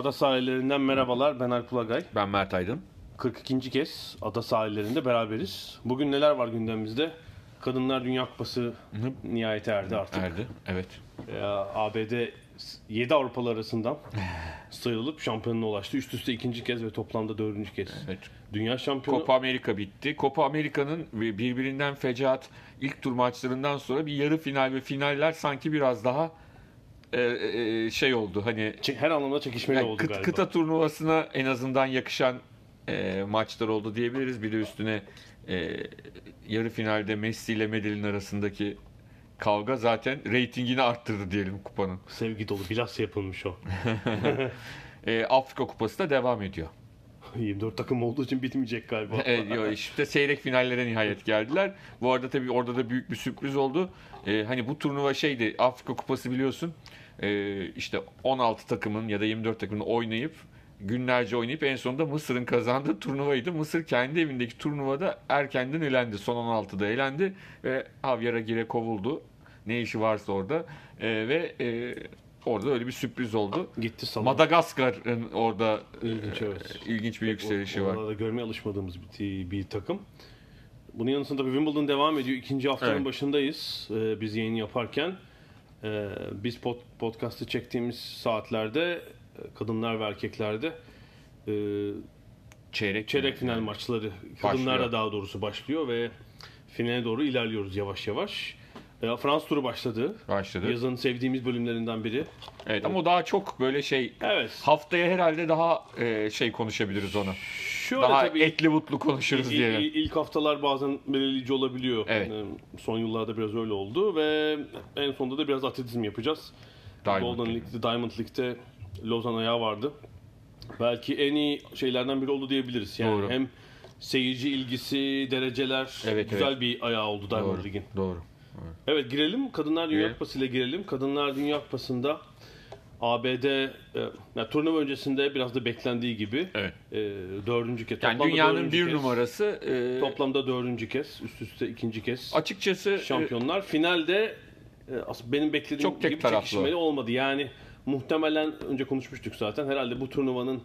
Ada sahillerinden merhabalar. Ben Alp Ulagay. Ben Mert Aydın. 42. kez ada sahillerinde beraberiz. Bugün neler var gündemimizde? Kadınlar Dünya Kupası nihayete erdi artık. Erdi. Evet. Ya, ABD 7 Avrupalı arasından sıyrılıp şampiyonluğa ulaştı. Üst üste ikinci kez ve toplamda dördüncü kez. Evet. Dünya şampiyonu Copa Amerika bitti. Copa Amerika'nın birbirinden fecaat ilk tur maçlarından sonra bir yarı final ve finaller sanki biraz daha e, e, şey oldu. Hani her anlamda çekişmeli yani oldu kıt- galiba. kıta turnuvasına en azından yakışan e, maçlar oldu diyebiliriz. Bir de üstüne e, yarı finalde Messi ile Medellin arasındaki kavga zaten reytingini arttırdı diyelim kupanın. Sevgi dolu bilhassa yapılmış o. E, Afrika Kupası da devam ediyor. 24 takım olduğu için bitmeyecek galiba. Evet, yo, işte seyrek finallere nihayet geldiler. Bu arada tabii orada da büyük bir sürpriz oldu. Ee, hani bu turnuva şeydi Afrika Kupası biliyorsun. Ee, işte 16 takımın ya da 24 takımın oynayıp günlerce oynayıp en sonunda Mısır'ın kazandığı turnuvaydı. Mısır kendi evindeki turnuvada erkenden elendi. Son 16'da elendi ve Javier Aguirre kovuldu. Ne işi varsa orada. Ee, ve e, orada öyle bir sürpriz oldu. Gitti salon. Madagaskar'ın orada İlginç, e, evet. ilginç bir yükselişi var. Da görmeye alışmadığımız bir, bir takım. Bunun yanı sıra tabii Wimbledon devam ediyor. İkinci haftanın Evet. başındayız e, biz yayın yaparken. E, biz pod, podcast'ı çektiğimiz saatlerde e, kadınlar ve erkeklerde e, Çeyrek, çeyrek final maçları kadınlarla daha doğrusu başlıyor ve finale doğru ilerliyoruz yavaş yavaş. E, Fransız turu başladı. başladı. Yazın sevdiğimiz bölümlerinden biri. Evet ama o daha çok böyle şey Evet. haftaya herhalde daha e, şey konuşabiliriz onu. Şöyle Daha tabii etli mutlu konuşuruz diye. il- ilk haftalar bazen belirleyici olabiliyor. Evet. Ee, Son yıllarda biraz öyle oldu ve en sonunda da biraz atletizm yapacağız. Diamond Golden League. League'de, Diamond League'de Lozan ayağı vardı. Belki en iyi şeylerden biri oldu diyebiliriz. Yani Doğru. hem seyirci ilgisi, dereceler Evet, güzel evet. bir ayağı oldu Diamond Doğru. League'in. Doğru. Evet girelim. Kadınlar Dünya Girelim. Kupası ile girelim. Kadınlar Dünya Kupası'nda ABD e, yani turnuva öncesinde biraz da beklendiği gibi Evet. e, dördüncü kez. Yani toplamda dünyanın bir kez. numarası e, Toplamda dördüncü kez, üst üste ikinci kez açıkçası e, şampiyonlar. Finalde e, benim beklediğim Çok tek gibi taraflı. çekişmeli olmadı. Yani muhtemelen önce konuşmuştuk zaten. Herhalde bu turnuvanın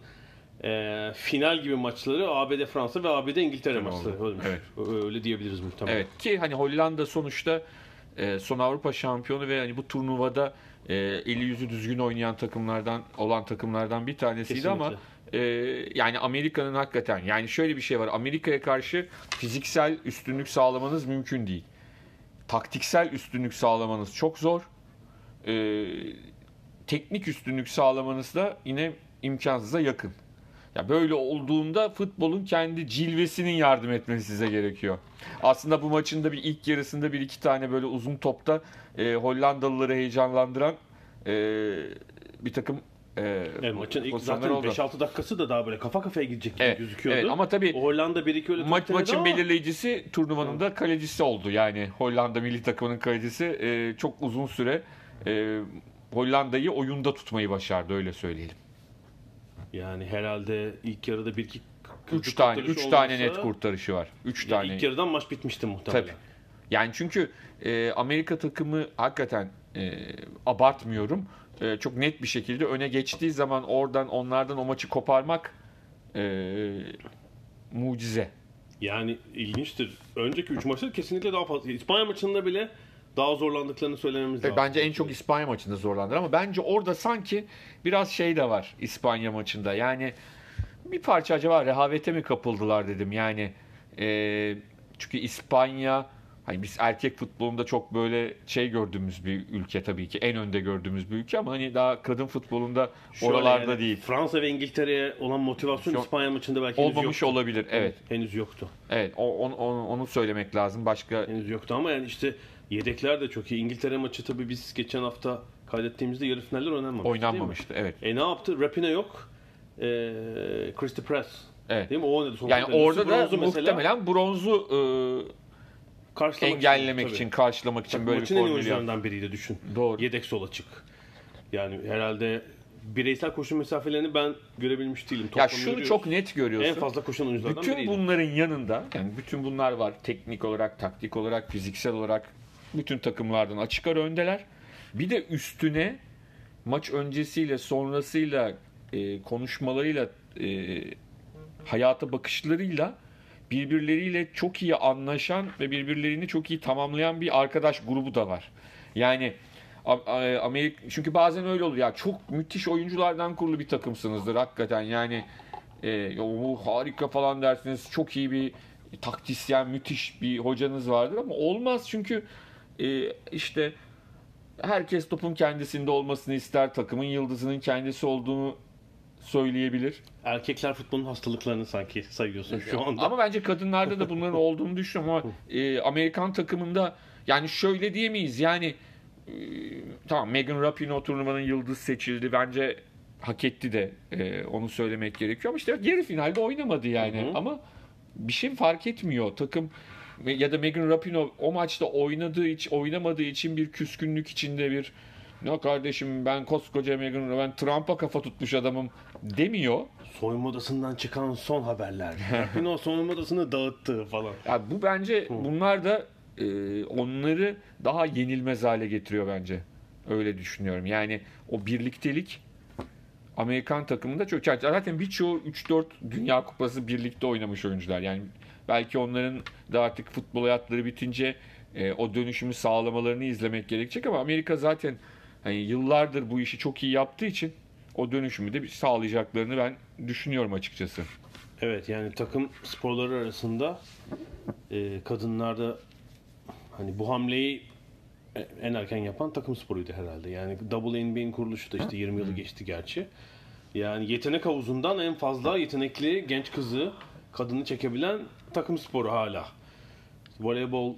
e, final gibi maçları ABD Fransa ve ABD İngiltere maçları. Öyle, Evet. öyle diyebiliriz muhtemelen. Evet ki hani Hollanda sonuçta e, son Avrupa şampiyonu ve hani bu turnuvada e, eli yüzü düzgün oynayan takımlardan olan takımlardan bir tanesiydi Kesinlikle. ama e, yani Amerika'nın hakikaten yani şöyle bir şey var Amerika'ya karşı fiziksel üstünlük sağlamanız mümkün değil. Taktiksel üstünlük sağlamanız çok zor. E, teknik üstünlük sağlamanız da yine imkansıza yakın. Ya böyle olduğunda futbolun kendi cilvesinin yardım etmesi size gerekiyor. Aslında bu maçın da bir ilk yarısında bir iki tane böyle uzun topta e, Hollandalıları heyecanlandıran e, bir takım e, Evet, maçın ilk zaten oldu. 5-6 dakikası da daha böyle kafa kafaya gidecek gibi Evet, gözüküyordu. evet ama tabii O Hollanda 1-2 öyle Maç, maçın ama belirleyicisi turnuvanın da kalecisi oldu. Yani Hollanda milli takımının kalecisi e, çok uzun süre e, Hollanda'yı oyunda tutmayı başardı öyle söyleyelim. Yani herhalde ilk yarıda 1-2 3 tane kurtarış 3 tane net kurtarışı var. 3 Ya tane. İlk yarıdan maç bitmişti muhtemelen. Tabii. Yani çünkü e, Amerika takımı hakikaten e, abartmıyorum. E, çok net bir şekilde öne geçtiği zaman oradan onlardan o maçı koparmak e, mucize. Yani ilginçtir. Önceki 3 maçta kesinlikle daha fazla. İspanya maçında bile daha zorlandıklarını söylememiz Ve lazım. bence en çok İspanya maçında zorlandılar ama bence orada sanki biraz şey de var İspanya maçında. Yani bir parça acaba rehavete mi kapıldılar dedim. Yani e, çünkü İspanya hani biz erkek futbolunda çok böyle şey gördüğümüz bir ülke tabii ki en önde gördüğümüz bir ülke ama hani daha kadın futbolunda Şöyle oralarda yani, değil. Fransa ve İngiltere'ye olan motivasyon Şu- İspanya maçında belki henüz Olmamış yoktu. olabilir. Evet. Henüz yoktu. Evet. O, onu, onu, onu söylemek lazım. Başka Henüz yoktu ama yani işte yedekler de çok iyi. İngiltere maçı tabii biz geçen hafta kaydettiğimizde yarı finaller oynanmamıştı. oynanmamıştı. Evet. E ne yaptı? Rapine yok. Ee, Christy Press. Evet. Değil mi? O oynadı. Son Yani orada da Bronzu mesela muhtemelen bronzu karşılamak e, engellemek tabii. için, karşılamak için böyle bir Maçın en formül yaptı. oyuncularından biriydi düşün. Doğru. Yedek sol açık. Yani herhalde bireysel koşu mesafelerini ben görebilmiş değilim. Ya Toplamda şunu görüyoruz. çok net görüyorsun. en fazla koşan oyunculardan Bütün biriydi. bunların yanında yani bütün bunlar var. Teknik olarak, taktik olarak, fiziksel olarak bütün takımlardan açık ara öndeler. Bir de üstüne maç öncesiyle sonrasıyla e, konuşmalarıyla e, hayata bakışlarıyla birbirleriyle çok iyi anlaşan ve birbirlerini çok iyi tamamlayan bir arkadaş grubu da var. Yani Amerika çünkü bazen öyle olur ya çok müthiş oyunculardan kurulu bir takımsınızdır hakikaten yani e, o harika falan dersiniz çok iyi bir taktisyen müthiş bir hocanız vardır ama olmaz çünkü e, işte herkes topun kendisinde olmasını ister takımın yıldızının kendisi olduğunu söyleyebilir. Erkekler futbolun hastalıklarını sanki sayıyorsun şu anda. Ama bence kadınlarda da bunların olduğunu düşünüyorum ama e, Amerikan takımında yani şöyle diyemeyiz yani e, tamam Megan Rapinoe turnuvanın yıldız seçildi bence hak etti de e, onu söylemek gerekiyor ama işte yarı finalde oynamadı yani Hı hı. ama bir şey fark etmiyor takım ya da Megan Rapinoe o maçta oynadığı için oynamadığı için bir küskünlük içinde bir ne kardeşim ben koskoca Megan ben Trump'a kafa tutmuş adamım demiyor. Soyunma odasından çıkan son haberler. Rapinoe soyunma odasını dağıttı falan. Ya bu bence bunlar da e, onları daha yenilmez hale getiriyor bence. Öyle düşünüyorum. Yani o birliktelik Amerikan takımında çok zaten birçoğu 3-4 Dünya Kupası birlikte oynamış oyuncular. Yani belki onların da artık futbol hayatları bitince e, o dönüşümü sağlamalarını izlemek gerekecek ama Amerika zaten hani yıllardır bu işi çok iyi yaptığı için o dönüşümü de sağlayacaklarını ben düşünüyorum açıkçası. Evet yani takım sporları arasında e, kadınlarda hani bu hamleyi en erken yapan takım sporuydu herhalde. Yani WNBA'nin kuruluşu da işte 20 yılı geçti gerçi. Yani yetenek havuzundan en fazla yetenekli genç kızı, kadını çekebilen takım sporu hala. Voleybol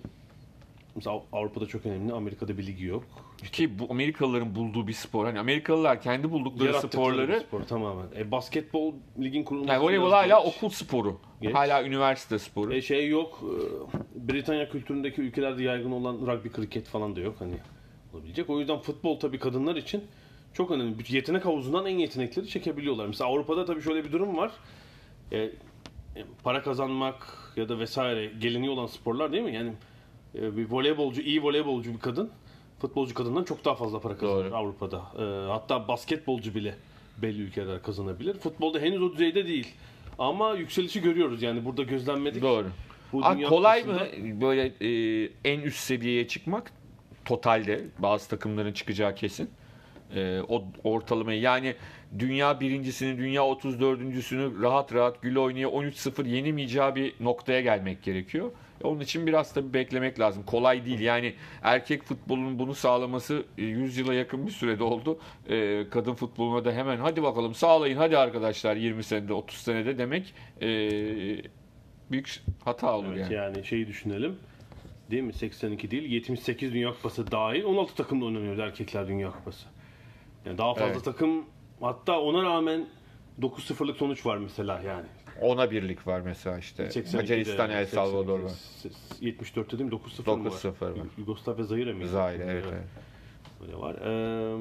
mesela Avrupa'da çok önemli. Amerika'da bir ligi yok. Ki bu Amerikalıların bulduğu bir spor. Hani Amerikalılar kendi buldukları sporları spor tamamen. E, basketbol ligin kurulması yani voleybol hala geç. okul sporu. Geç. Hala üniversite sporu. E şey yok. e, Britanya kültüründeki ülkelerde yaygın olan rugby, kriket falan da yok hani olabilecek. O yüzden futbol tabii kadınlar için çok önemli. Bir Yetenek havuzundan en yetenekleri çekebiliyorlar. Mesela Avrupa'da tabii şöyle bir durum var. E, e, para kazanmak ya da vesaire geleneği olan sporlar değil mi? Yani e, bir voleybolcu, iyi voleybolcu bir kadın futbolcu kadından çok daha fazla para kazanır Doğru. Avrupa'da. E, hatta basketbolcu bile belli ülkeler kazanabilir. Futbolda henüz o düzeyde değil. Ama yükselişi görüyoruz yani burada gözlenmedik. Doğru. Bu Aa, kolay mı böyle e, en üst seviyeye çıkmak? Totalde bazı takımların çıkacağı kesin. E, o ortalamayı yani dünya birincisini, dünya 34.sünü rahat rahat gül oynaya 13-0 yenemeyeceği bir noktaya gelmek gerekiyor. E, Onun için biraz tabii beklemek lazım. Kolay değil. Yani erkek futbolunun bunu sağlaması e, 100 yıla yakın bir sürede oldu. E, kadın futboluna da hemen hadi bakalım sağlayın hadi arkadaşlar 20 senede 30 senede demek e, büyük hata olur Evet, yani. yani şeyi düşünelim. Değil mi? 82 değil, 78 Dünya Kupası dahil 16 takımla oynanıyor erkekler Dünya Kupası. Yani daha fazla Evet. takım hatta ona rağmen 9-0'lık sonuç var mesela yani. Ona birlik var mesela işte. 82'de, Macaristan, El Salvador var. 74'te değil mi? 9-0 mı var? 9-0 var. Yugoslavya Zaire mi? Zahir evet, evet. Öyle var. Ee,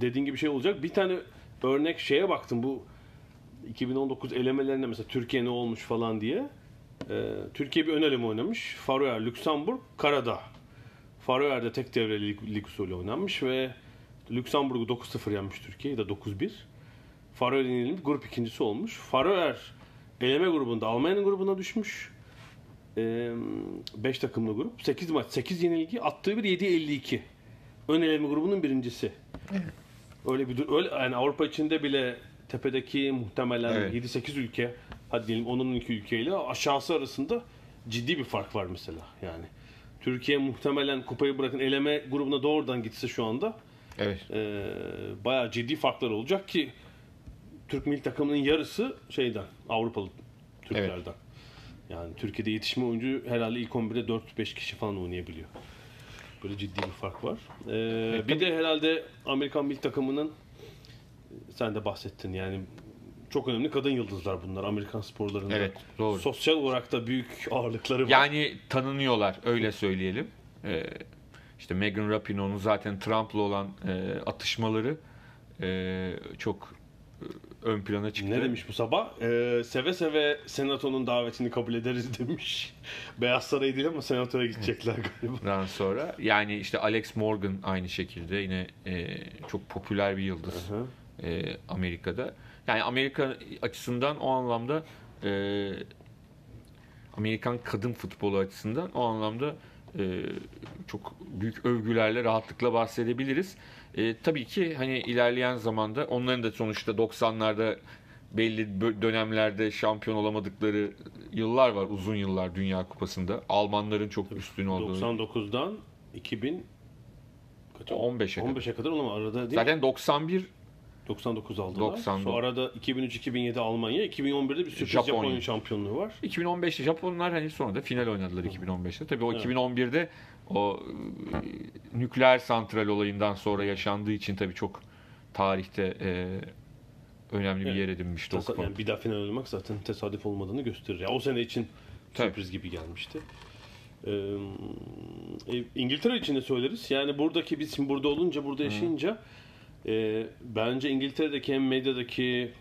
dediğin gibi şey olacak. Bir tane örnek şeye baktım bu 2019 elemelerinde mesela Türkiye ne olmuş falan diye. Ee, Türkiye bir ön eleme oynamış. Faroer, Lüksemburg, Karadağ. Faroer'de tek devreli lig, lig usulü oynanmış ve Lüksemburg'u 9-0 yenmiş Türkiye ya da 9-1. Faroer'in yenilip grup ikincisi olmuş. Faroer eleme grubunda Almanya'nın grubuna düşmüş. 5 takımlı grup. 8 maç, 8 yenilgi, attığı bir 7-52. Ön eleme grubunun birincisi. Öyle bir dur- öyle yani Avrupa içinde bile tepedeki muhtemelen Evet. 7-8 ülke hadi diyelim onun iki ülkeyle aşağısı arasında ciddi bir fark var mesela yani. Türkiye muhtemelen kupayı bırakın eleme grubuna doğrudan gitse şu anda Evet. e, bayağı ciddi farklar olacak ki Türk milli takımının yarısı şeyden Avrupalı Türklerden. Yani Türkiye'de yetişme oyuncu herhalde ilk 11'de 4-5 kişi falan oynayabiliyor. Böyle ciddi bir fark var. Ee, bir de herhalde Amerikan milli takımının sen de bahsettin yani çok önemli kadın yıldızlar bunlar Amerikan sporlarında. Evet, doğru. Sosyal olarak da büyük ağırlıkları var. Yani tanınıyorlar öyle söyleyelim. Ee, işte Megan Rapinoe'nun zaten Trump'la olan e, atışmaları e, çok e, ön plana çıktı. Ne demiş bu sabah? Ee, seve seve senatonun davetini kabul ederiz demiş. Beyaz Saray değil ama senatoya gidecekler galiba. Daha sonra yani işte Alex Morgan aynı şekilde yine e, çok popüler bir yıldız Hı. e, Amerika'da. Yani Amerika açısından o anlamda e, Amerikan kadın futbolu açısından o anlamda e, çok büyük övgülerle rahatlıkla bahsedebiliriz. E, tabii ki hani ilerleyen zamanda onların da sonuçta 90'larda belli dönemlerde şampiyon olamadıkları yıllar var, uzun yıllar Dünya Kupası'nda. Almanların çok üstün olduğu. 99'dan 2000 kaç 15'e kadar. 15'e kadar ama arada değil. Zaten 91 99 aldılar. 99. Şu arada 2003-2007 Almanya, 2011'de bir sürpriz Japonya. Japonya, şampiyonluğu var. 2015'te Japonlar hani sonra da final oynadılar 2015'te. Tabii o Evet. 2011'de o e, nükleer santral olayından sonra yaşandığı için tabii çok tarihte e, önemli bir Evet. yer edinmişti o Tesa- kupa. yani bir daha final oynamak zaten tesadüf olmadığını gösterir. Ya o sene için Tabii. sürpriz gibi gelmişti. Ee, İngiltere için de söyleriz. Yani buradaki biz şimdi burada olunca, burada yaşayınca e, bence İngiltere'deki hem medyadaki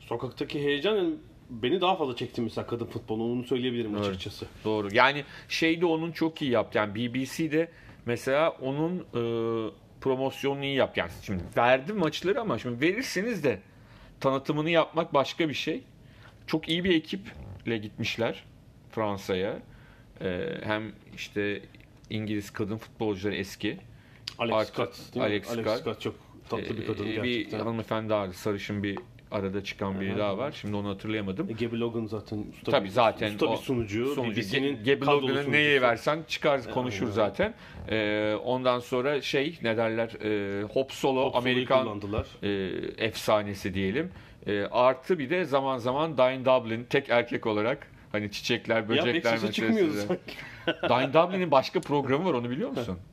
sokaktaki heyecan beni daha fazla çekti mesela kadın futbolu. Onu söyleyebilirim Evet. açıkçası. Doğru. Yani şey de onun çok iyi yaptı. Yani BBC'de mesela onun e, promosyonunu iyi yaptı. Yani şimdi verdi maçları ama şimdi verirseniz de tanıtımını yapmak başka bir şey. Çok iyi bir ekiple gitmişler Fransa'ya. E, hem işte İngiliz kadın futbolcuları eski. Alex değil mi? Alex Alex. Scott. çok tatlı bir kadın E, gerçekten. Bir hanımefendi daha sarışın bir arada çıkan biri Aha. daha var. Şimdi onu hatırlayamadım. E, Gabby Logan zaten usta, Tabii zaten usta o bir sunucu. Sonucu BBC'nin kadrolu Logan'ı neye versen çıkar konuşur aynen. zaten. Ee, ondan sonra şey ne derler e, Hop Solo Hop Amerikan e, efsanesi diyelim. E, artı bir de zaman zaman Dine Dublin tek erkek olarak hani çiçekler Ya böcekler çıkmıyordu meselesi. sanki. Dine Dublin'in başka programı var onu biliyor musun?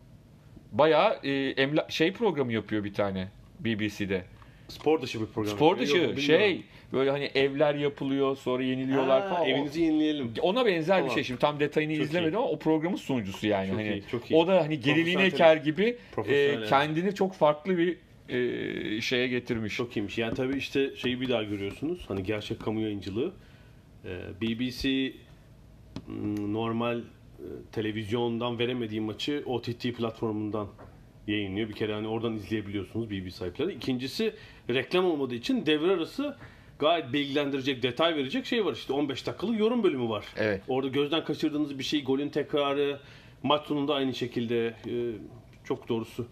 Bayağı e, emla- şey programı yapıyor bir tane BBC'de. Spor dışı bir program. Spor Yok, dışı bilmiyorum. şey böyle hani evler yapılıyor sonra yeniliyorlar Ha, falan. Evinizi yenileyelim. ona benzer bir Tamam. şey. Şimdi tam detayını Çok izlemedim ama o programın sunucusu yani. Çok hani iyi, çok iyi. o da hani Geriliğin Profesyonel Eker gibi e, kendini çok farklı bir e, şeye getirmiş. Çok iyiymiş. Yani tabii işte şeyi bir daha görüyorsunuz. Hani gerçek kamu yayıncılığı. Ee, BBC normal e, televizyondan veremediği maçı OTT platformundan yayınlıyor. Bir kere hani oradan izleyebiliyorsunuz BBC sahipleri. İkincisi reklam olmadığı için devre arası gayet bilgilendirecek, detay verecek şey var. İşte 15 dakikalık yorum bölümü var. Evet. Orada gözden kaçırdığınız bir şey, golün tekrarı, maç sonunda aynı şekilde e, çok doğrusu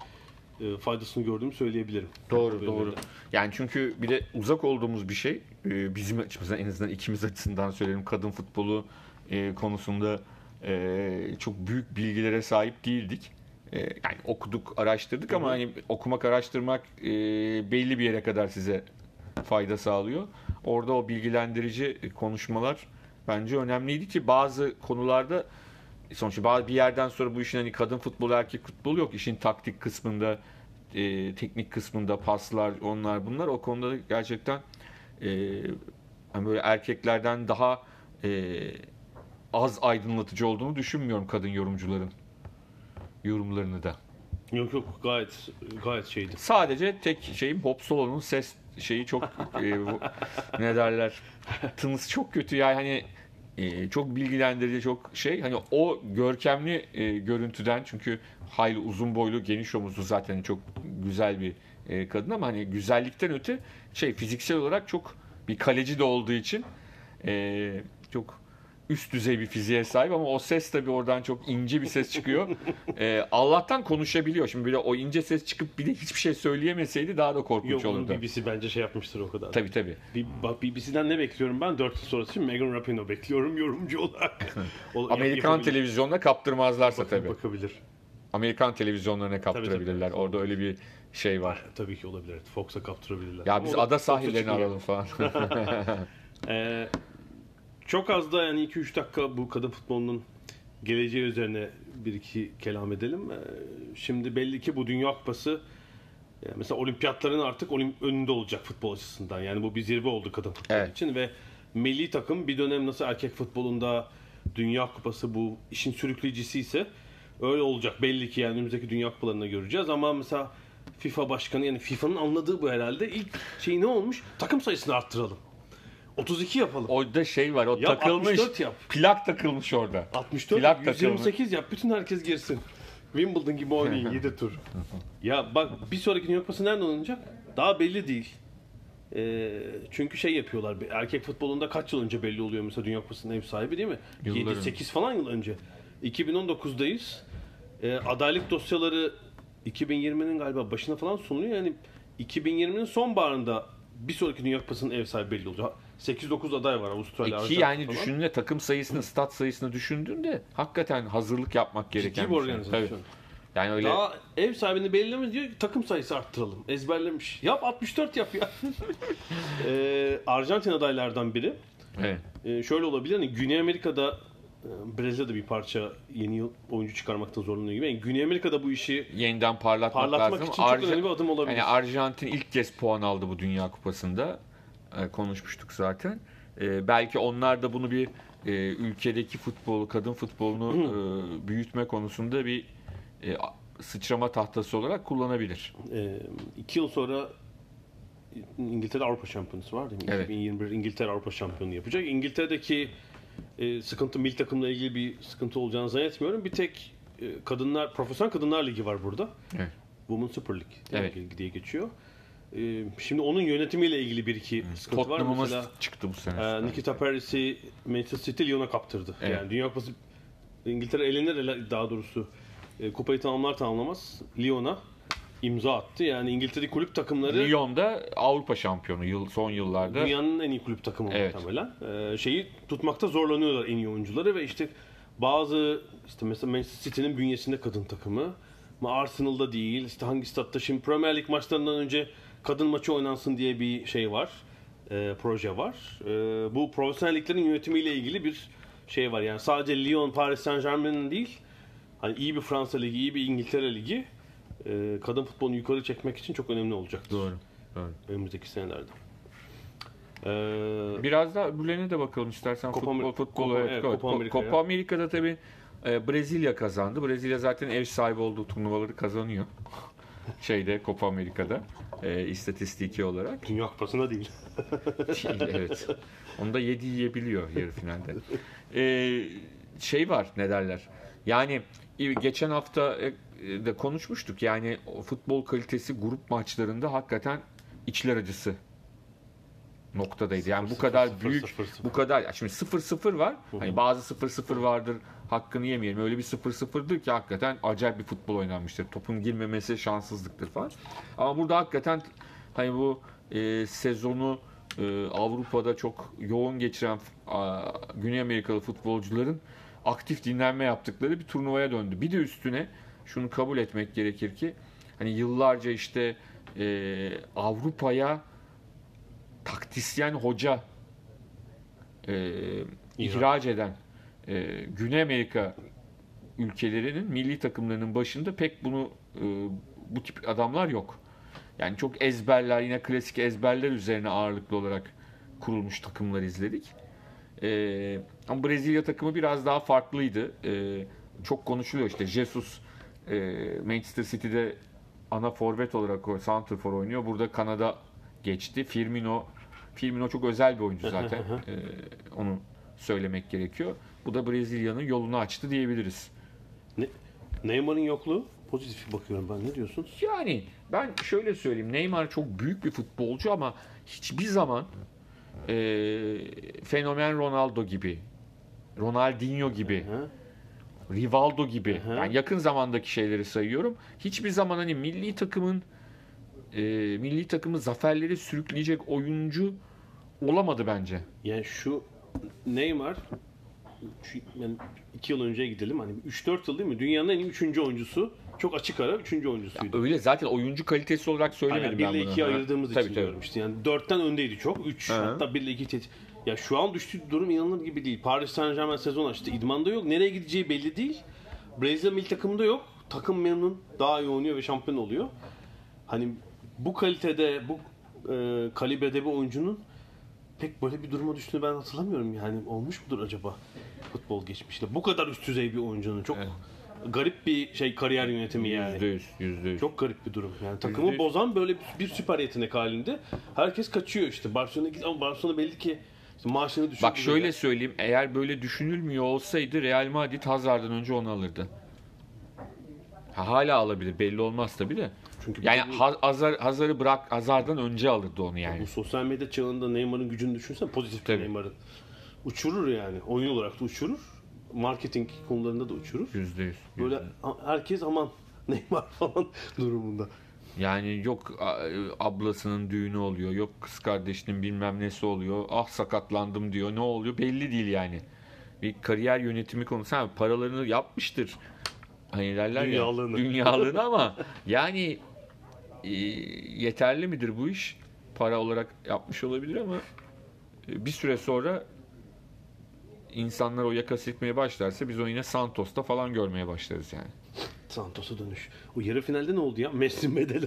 e, faydasını gördüğümü söyleyebilirim. Doğru doğru. Yani çünkü bir de uzak olduğumuz bir şey. E, bizim açımızdan en azından ikimiz açısından söyleyelim kadın futbolu e, konusunda e, çok büyük bilgilere sahip değildik. E, yani okuduk, araştırdık ama hani okumak, araştırmak e, belli bir yere kadar size fayda sağlıyor. Orada o bilgilendirici konuşmalar bence önemliydi ki bazı konularda sonuçta bir yerden sonra bu işin hani kadın futbolu erkek futbolu yok. İşin taktik kısmında e, teknik kısmında paslar onlar bunlar o konuda gerçekten e, hani böyle erkeklerden daha e, az aydınlatıcı olduğunu düşünmüyorum kadın yorumcuların yorumlarını da. Yok yok gayet gayet şeydi. Sadece tek şeyim Hop Solo'nun ses şeyi çok e, bu- ne derler tınısı çok kötü yani hani e, çok bilgilendirici çok şey hani o görkemli e, görüntüden çünkü hayli uzun boylu geniş omuzlu zaten çok güzel bir e, kadın ama hani güzellikten öte şey fiziksel olarak çok bir kaleci de olduğu için e, çok üst düzey bir fiziğe sahip ama o ses tabii oradan çok ince bir ses çıkıyor. Ee, Allah'tan konuşabiliyor. Şimdi böyle o ince ses çıkıp bir de hiçbir şey söyleyemeseydi daha da korkunç Yok olurdu. BBC bence şey yapmıştır o kadar. Tabii tabii. Bir, bak BBC'den ne bekliyorum ben? 4 yıl sonrası için Megan Rapinoe bekliyorum yorumcu olarak. O- Amerikan yapabilir. televizyonuna kaptırmazlarsa Bak- tabii. Bakabilir. Amerikan televizyonlarına kaptırabilirler. tabii. Orada öyle bir şey var. Tabii ki olabilir. Fox'a kaptırabilirler. Ya biz Ama ada sahillerini alalım falan. Ee, çok az da yani 2-3 dakika bu kadın futbolunun geleceği üzerine bir iki kelam edelim. Ee, şimdi belli ki bu Dünya Kupası e, mesela olimpiyatların artık önünde olacak futbol açısından. Yani bu bir zirve oldu kadın futbol Evet. için ve milli takım bir dönem nasıl erkek futbolunda Dünya Kupası bu işin sürükleyicisi ise öyle olacak. Belli ki yani önümüzdeki Dünya Kupalarında göreceğiz ama mesela FIFA başkanı yani FIFA'nın anladığı bu herhalde ilk şey ne olmuş? Takım sayısını arttıralım. 32 yapalım. Orada şey var. O Yap, takılmış. 64 yap. Plak takılmış orada. 64, Plak takılmış. 128 yap. Bütün herkes girsin. Wimbledon gibi oynayın 7 tur. Ya bak bir sonraki Dünya Kupası nerede oynanacak? Daha belli değil. Ee, çünkü şey yapıyorlar. Erkek futbolunda kaç yıl önce belli oluyor mesela Dünya Kupası'nın ev sahibi değil mi? Yıllar 7-8 falan yıl önce. 2019'dayız. Ee, adaylık dosyaları 2020'nin galiba başına falan sunuluyor. Yani 2020'nin sonbaharında bir sonraki Dünya Kupası'nın ev sahibi belli olacak. 8-9 aday var Avustralya, Ki Arjantin yani falan. düşündüğünde takım sayısını, stat sayısını düşündüğünde hakikaten hazırlık yapmak gereken Ciddi bir şey. organizasyon. Tabii. Yani öyle Daha ev sahibini belirlemez diyor ki takım sayısı arttıralım. Ezberlemiş. Yap 64 yap ya. ee, Arjantin adaylardan biri. evet. Ee, şöyle olabilir. Hani Güney Amerika'da e, Brezilya'da bir parça yeni oyuncu çıkarmakta zorlanıyor gibi. Yani Güney Amerika'da bu işi yeniden parlatmak, parlatmak lazım. için çok Arja- önemli bir adım olabilir. Yani Arjantin ilk kez puan aldı bu Dünya Kupası'nda. Ee, konuşmuştuk zaten. Ee, belki onlar da bunu bir e, ülkedeki futbolu, kadın futbolunu e, büyütme konusunda bir e, sıçrama tahtası olarak kullanabilir. Ee, iki yıl sonra İngiltere Avrupa Şampiyonası var değil mi? Evet. 2021 İngiltere Avrupa Şampiyonu yapacak. İngiltere'deki e, sıkıntı milli takımla ilgili bir sıkıntı olacağını zannetmiyorum. Bir tek e, kadınlar Profesyonel Kadınlar Ligi var burada. Evet. Women's Super League Evet. diye geçiyor. E, şimdi onun yönetimiyle ilgili bir iki sıkıntı var. Mesela çıktı bu sene. e, Nikita Paris'i Manchester City Lyon'a kaptırdı. Evet. Yani Dünya Kupası İngiltere elenir ele- daha doğrusu e, kupayı tamamlar tamamlamaz Lyon'a imza attı. Yani İngiltere kulüp takımları Lyon'da Avrupa şampiyonu yıl son yıllarda. dünyanın en iyi kulüp takımı Evet. muhtemelen. Ee, şeyi tutmakta zorlanıyorlar en iyi oyuncuları ve işte bazı işte mesela Manchester City'nin bünyesinde kadın takımı ama Arsenal'da değil. İşte hangi statta şimdi Premier Lig maçlarından önce kadın maçı oynansın diye bir şey var. e, proje var. E, bu profesyonel liglerin yönetimiyle ilgili bir şey var. Yani sadece Lyon, Paris Saint Germain'in değil hani iyi bir Fransa Ligi, iyi bir İngiltere Ligi e, kadın futbolunu yukarı çekmek için çok önemli olacaktır. Doğru. Doğru. Önümüzdeki senelerde. Ee, Biraz da öbürlerine de bakalım istersen. Copa futbol, futbol, Copa- evet, evet, Copa, Amerika'ya. Copa Amerika'da tabii e, Brezilya kazandı. Brezilya zaten ev sahibi olduğu turnuvaları kazanıyor. Şeyde Copa Amerika'da e, istatistiki olarak. Dünya Kupası'nda değil. Değil, evet. Onu da 7 yiyebiliyor yarı finalde. E, şey var ne derler. Yani e, geçen hafta e, de konuşmuştuk. Yani futbol kalitesi grup maçlarında hakikaten içler acısı noktadaydı. Yani bu Sıfır, kadar sıfır, büyük sıfır, sıfır. bu kadar şimdi 0-0 var. Hani bazı 0-0 vardır. Hakkını yemeyelim. Öyle bir 0-0'dır ki hakikaten acayip bir futbol oynanmıştır. Topun girmemesi şanssızlıktır falan. Ama burada hakikaten hani bu e, sezonu e, Avrupa'da çok yoğun geçiren a, Güney Amerikalı futbolcuların aktif dinlenme yaptıkları bir turnuvaya döndü. Bir de üstüne şunu kabul etmek gerekir ki hani yıllarca işte e, Avrupa'ya taktisyen hoca e, ihraç eden e, Güney Amerika ülkelerinin milli takımlarının başında pek bunu e, bu tip adamlar yok. Yani çok ezberler yine klasik ezberler üzerine ağırlıklı olarak kurulmuş takımlar izledik. E, ama Brezilya takımı biraz daha farklıydı. E, çok konuşuluyor işte Jesus e, Manchester City'de ana forvet olarak Santrfor oynuyor. Burada Kanada geçti. Firmino Firmino çok özel bir oyuncu zaten. E, onu söylemek gerekiyor. Bu da Brezilya'nın yolunu açtı diyebiliriz. Ne, Neymar'ın yokluğu pozitif bakıyorum ben. Ne diyorsunuz? Yani ben şöyle söyleyeyim. Neymar çok büyük bir futbolcu ama hiçbir zaman e, fenomen Ronaldo gibi Ronaldinho gibi, Hı? Rivaldo gibi. Hı. Yani yakın zamandaki şeyleri sayıyorum. Hiçbir zaman hani milli takımın e, milli takımı zaferleri sürükleyecek oyuncu olamadı bence. Yani şu Neymar şu, yani iki yıl önceye gidelim. Hani 3-4 yıl değil mi? Dünyanın en iyi 3. oyuncusu. Çok açık ara 3. oyuncusuydu. Öyle zaten oyuncu kalitesi olarak söylemedim 1 ben ile bunu. 2'ye Ha. ayırdığımız Tabii, için tabii. diyorum işte. Yani 4'ten öndeydi çok. 3 Hı. hatta 1 ile 2 tet- Ya şu an düştüğü durum inanılır gibi değil. Paris Saint Germain sezon açtı. İdmanda yok. Nereye gideceği belli değil. Brezilya milli takımında yok. Takım memnun. Daha iyi oynuyor ve şampiyon oluyor. Hani bu kalitede, bu e, kalibrede bir oyuncunun pek böyle bir duruma düştüğünü ben hatırlamıyorum. Yani olmuş mudur acaba futbol geçmişte? Bu kadar üst düzey bir oyuncunun çok Evet. garip bir şey kariyer yönetimi yani. Yüzde yüz, yüzde yüz. Çok garip bir durum. Yani takımı Yüzde yüz. bozan böyle bir, süper yetenek halinde. Herkes kaçıyor işte. Barcelona ama Barcelona belli ki işte maaşını düşürdü. Bak şöyle böyle. söyleyeyim. Eğer böyle düşünülmüyor olsaydı Real Madrid Hazard'dan önce onu alırdı. Ha, hala alabilir. Belli olmaz tabii de. Çünkü Yani bu- Ha- Hazar, Hazar'ı bırak Hazard'dan önce alırdı onu yani. bu sosyal medya çağında Neymar'ın gücünü düşünsen pozitif Tabii. Neymar'ın. Uçurur yani. Oyun olarak da uçurur. Marketing konularında da uçurur. Yüzde yüz. Böyle herkes aman Neymar falan durumunda. Yani yok ablasının düğünü oluyor. Yok kız kardeşinin bilmem nesi oluyor. Ah sakatlandım diyor. Ne oluyor belli değil yani. Bir kariyer yönetimi konusu. Ha, paralarını yapmıştır. Hani derler Dünyalığını. ya. Dünyalığını ama yani e, yeterli midir bu iş? Para olarak yapmış olabilir ama e, bir süre sonra insanlar o yaka silkmeye başlarsa biz onu yine Santos'ta falan görmeye başlarız yani. Santos'a dönüş. O yarı finalde ne oldu ya? Messi medal.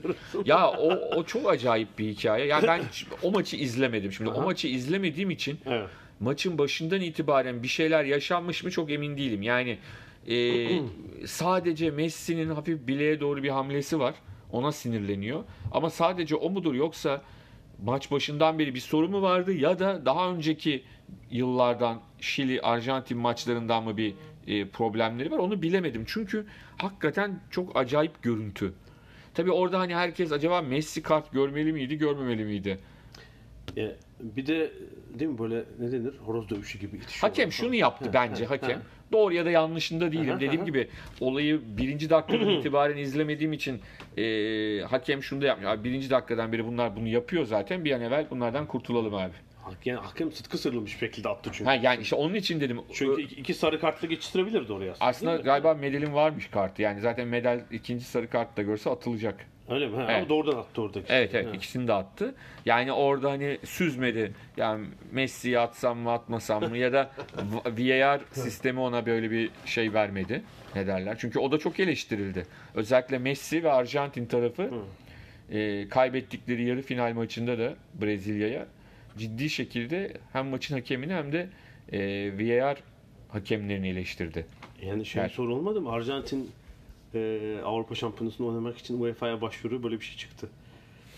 Ya o, o çok acayip bir hikaye. Ya ben o maçı izlemedim. Şimdi o Aha. maçı izlemediğim için Evet. maçın başından itibaren bir şeyler yaşanmış mı çok emin değilim. Yani e, sadece Messi'nin hafif bileğe doğru bir hamlesi var. Ona sinirleniyor. Ama sadece o mudur yoksa maç başından beri bir soru mu vardı ya da daha önceki yıllardan Şili Arjantin maçlarından mı bir e, problemleri var onu bilemedim. Çünkü hakikaten çok acayip görüntü. Tabii orada hani herkes acaba Messi kart görmeli miydi, görmemeli miydi? E, bir de değil mi böyle ne denir? Horoz dövüşü gibi itişiyor. Hakem şunu yaptı bence hakem. Doğru ya da yanlışında değilim. Aha, Dediğim aha. gibi olayı birinci dakikadan itibaren izlemediğim için e, hakem şunu da yapmıyor. Abi birinci dakikadan beri bunlar bunu yapıyor zaten. Bir an evvel bunlardan kurtulalım abi. Yani hakem sıtkı sırılmış bir şekilde attı çünkü. Ha yani işte onun için dedim. Çünkü iki, sarı kartla geçiştirebilirdi oraya aslında. aslında galiba medalin varmış kartı. Yani zaten medal ikinci sarı kart da görse atılacak. Öyle mi? Ha, Evet. Ama doğrudan attı oradaki. Evet evet Ha. ikisini de attı. Yani orada hani süzmedi. Yani Messi'yi atsam mı atmasam mı ya da VAR sistemi ona böyle bir şey vermedi. Ne derler? Çünkü o da çok eleştirildi. Özellikle Messi ve Arjantin tarafı e, kaybettikleri yarı final maçında da Brezilya'ya ciddi şekilde hem maçın hakemini hem de e, VAR hakemlerini eleştirdi. Yani şey Evet. soru olmadı mı? Arjantin e, Avrupa Şampiyonası'nda oynamak için UEFA'ya başvuruyor. Böyle bir şey çıktı.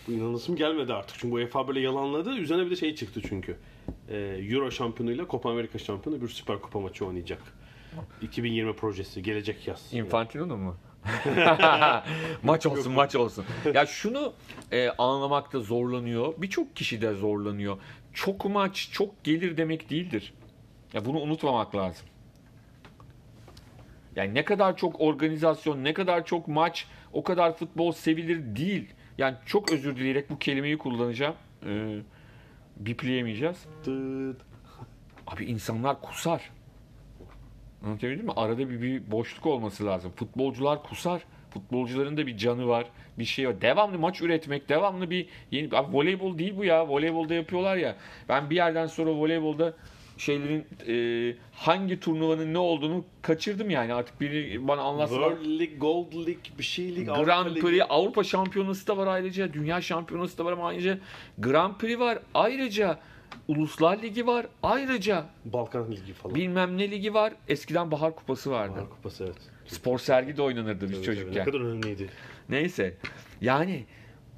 Bu inanılsım gelmedi artık. Çünkü UEFA böyle yalanladı. Üzerine bir de şey çıktı çünkü. E, Euro şampiyonuyla Copa Amerika şampiyonu bir süper kupa maçı oynayacak. 2020 projesi gelecek yaz. Infantino'nun mu? maç olsun maç olsun. Ya şunu e, anlamakta zorlanıyor. Birçok kişi de zorlanıyor. Çok maç çok gelir demek değildir. Ya bunu unutmamak lazım. Yani ne kadar çok organizasyon, ne kadar çok maç, o kadar futbol sevilir değil. Yani çok özür dileyerek bu kelimeyi kullanacağım. Ee, bipleyemeyeceğiz. Abi insanlar kusar. Anlatabildim mi? Arada bir, bir boşluk olması lazım. Futbolcular kusar. Futbolcuların da bir canı var. Bir şey var. Devamlı maç üretmek, devamlı bir yeni... Abi voleybol değil bu ya. Voleybolda yapıyorlar ya. Ben bir yerden sonra voleybolda şeylerin e, hangi turnuvanın ne olduğunu kaçırdım yani. Artık biri bana anlatsa. World League, Gold League, bir şey Avrupa Grand Ligi. Prix, Avrupa Şampiyonası da var ayrıca. Dünya Şampiyonası da var ama ayrıca Grand Prix var. Ayrıca Uluslar Ligi var. Ayrıca Balkan Ligi falan. bilmem ne ligi var. Eskiden Bahar Kupası vardı. Bahar Kupası evet. Spor sergi de oynanırdı biz tabii. çocukken. Ne kadar önemliydi. Neyse. Yani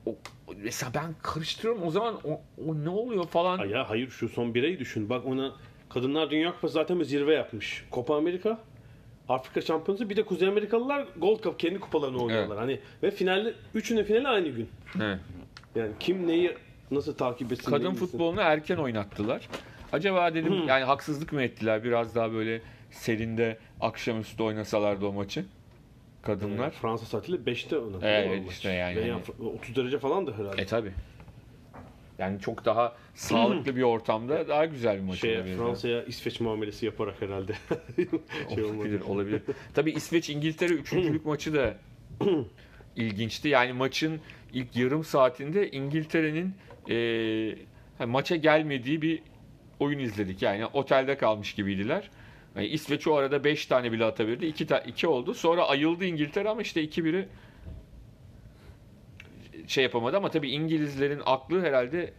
o, mesela ben karıştırıyorum o zaman o, o ne oluyor falan. Ay Ya hayır şu son bireyi düşün. Bak ona Kadınlar Dünya Kupası zaten bir zirve yapmış. Copa Amerika, Afrika Şampiyonası bir de Kuzey Amerikalılar Gold Cup kendi kupalarını oynuyorlar. Hani ve finalde üçünün finali aynı gün. Evet. Yani kim neyi nasıl takip etsin? Kadın futbolunu erken oynattılar. Acaba dedim yani haksızlık mı ettiler? Biraz daha böyle serinde akşamüstü oynasalardı o maçı. Kadınlar. Fransa saatiyle 5'te oynadı. Evet, işte yani Ve hani- 30 derece falan da herhalde. E tabi. Yani çok daha sağlıklı bir ortamda daha güzel bir maç Şey, olabilir. Fransa'ya İsveç muamelesi yaparak herhalde. şey olabilir, olabilir. Tabii İsveç İngiltere üçüncülük maçı da ilginçti. Yani maçın ilk yarım saatinde İngiltere'nin e, maça gelmediği bir oyun izledik. Yani otelde kalmış gibiydiler. Yani İsveç o arada 5 tane bile atabildi. 2 ta- iki oldu. Sonra ayıldı İngiltere ama işte 2-1'i şey yapamadı ama tabii İngilizlerin aklı herhalde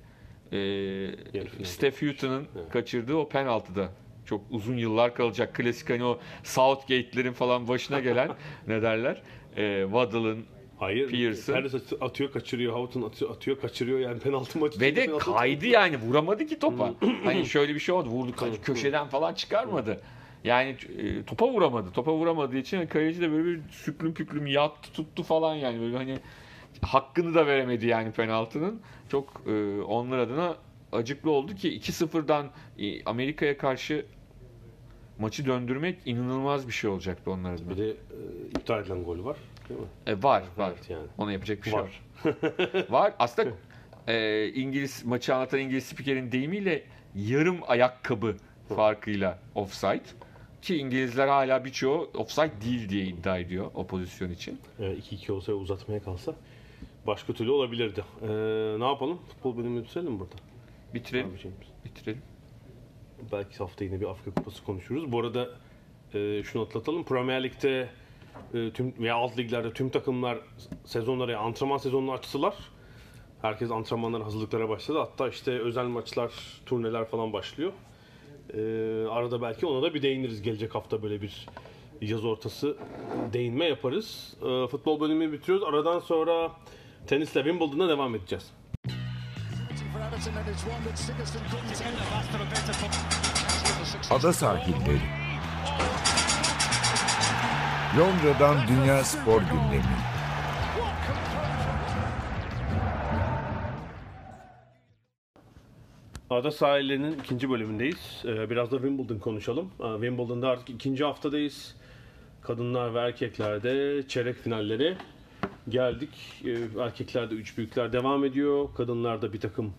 e, Steph Houghton'ın kaçırdığı o penaltıda çok uzun yıllar kalacak. Klasik hani o Southgate'lerin falan başına gelen ne derler? E, Waddle'ın Hayır. Pearson. Perez atıyor, atıyor kaçırıyor. Houghton atıyor, atıyor kaçırıyor. Yani penaltı maçı. ve de kaydı yani vuramadı ki topa. hani şöyle bir şey oldu. Vurdu köşeden falan çıkarmadı. Yani e, topa vuramadı. Topa vuramadığı için kaleci de böyle bir süklüm püklüm yattı tuttu falan yani böyle hani hakkını da veremedi yani penaltının. Çok e, onlar adına acıklı oldu ki 2-0'dan e, Amerika'ya karşı maçı döndürmek inanılmaz bir şey olacaktı onlar adına. Bir de e, iptal edilen gol var. Değil mi? E, var var. Evet yani. Ona yapacak bir şey Var. var. var. Aslında e, İngiliz maçı anlatan İngiliz spikerin deyimiyle yarım ayakkabı farkıyla offside. Ki İngilizler hala birçoğu offside değil diye iddia ediyor o pozisyon için. Evet, 2-2 olsa uzatmaya kalsa başka türlü olabilirdi. Ee, ne yapalım? Futbol bölümünü bitirelim burada. Bitirelim. Bitirelim. Belki hafta yine bir Afrika Kupası konuşuruz. Bu arada e, şunu atlatalım. Premier Lig'de e, tüm veya alt liglerde tüm takımlar sezonları, antrenman sezonunu açtılar. Herkes antrenmanlara, hazırlıklara başladı. Hatta işte özel maçlar, turneler falan başlıyor. E, arada belki ona da bir değiniriz. Gelecek hafta böyle bir yaz ortası değinme yaparız. E, futbol bölümünü bitiriyoruz. Aradan sonra tenisle Wimbledon'a devam edeceğiz. for Everton Londra'dan Dünya Spor Gündemi. Ada sahillerinin ikinci bölümündeyiz. Ee, Biraz da Wimbledon konuşalım. Ee, Wimbledon'da artık ikinci haftadayız. Kadınlar ve erkeklerde çeyrek finalleri geldik. Ee, Erkeklerde üç büyükler devam ediyor. Kadınlarda bir takım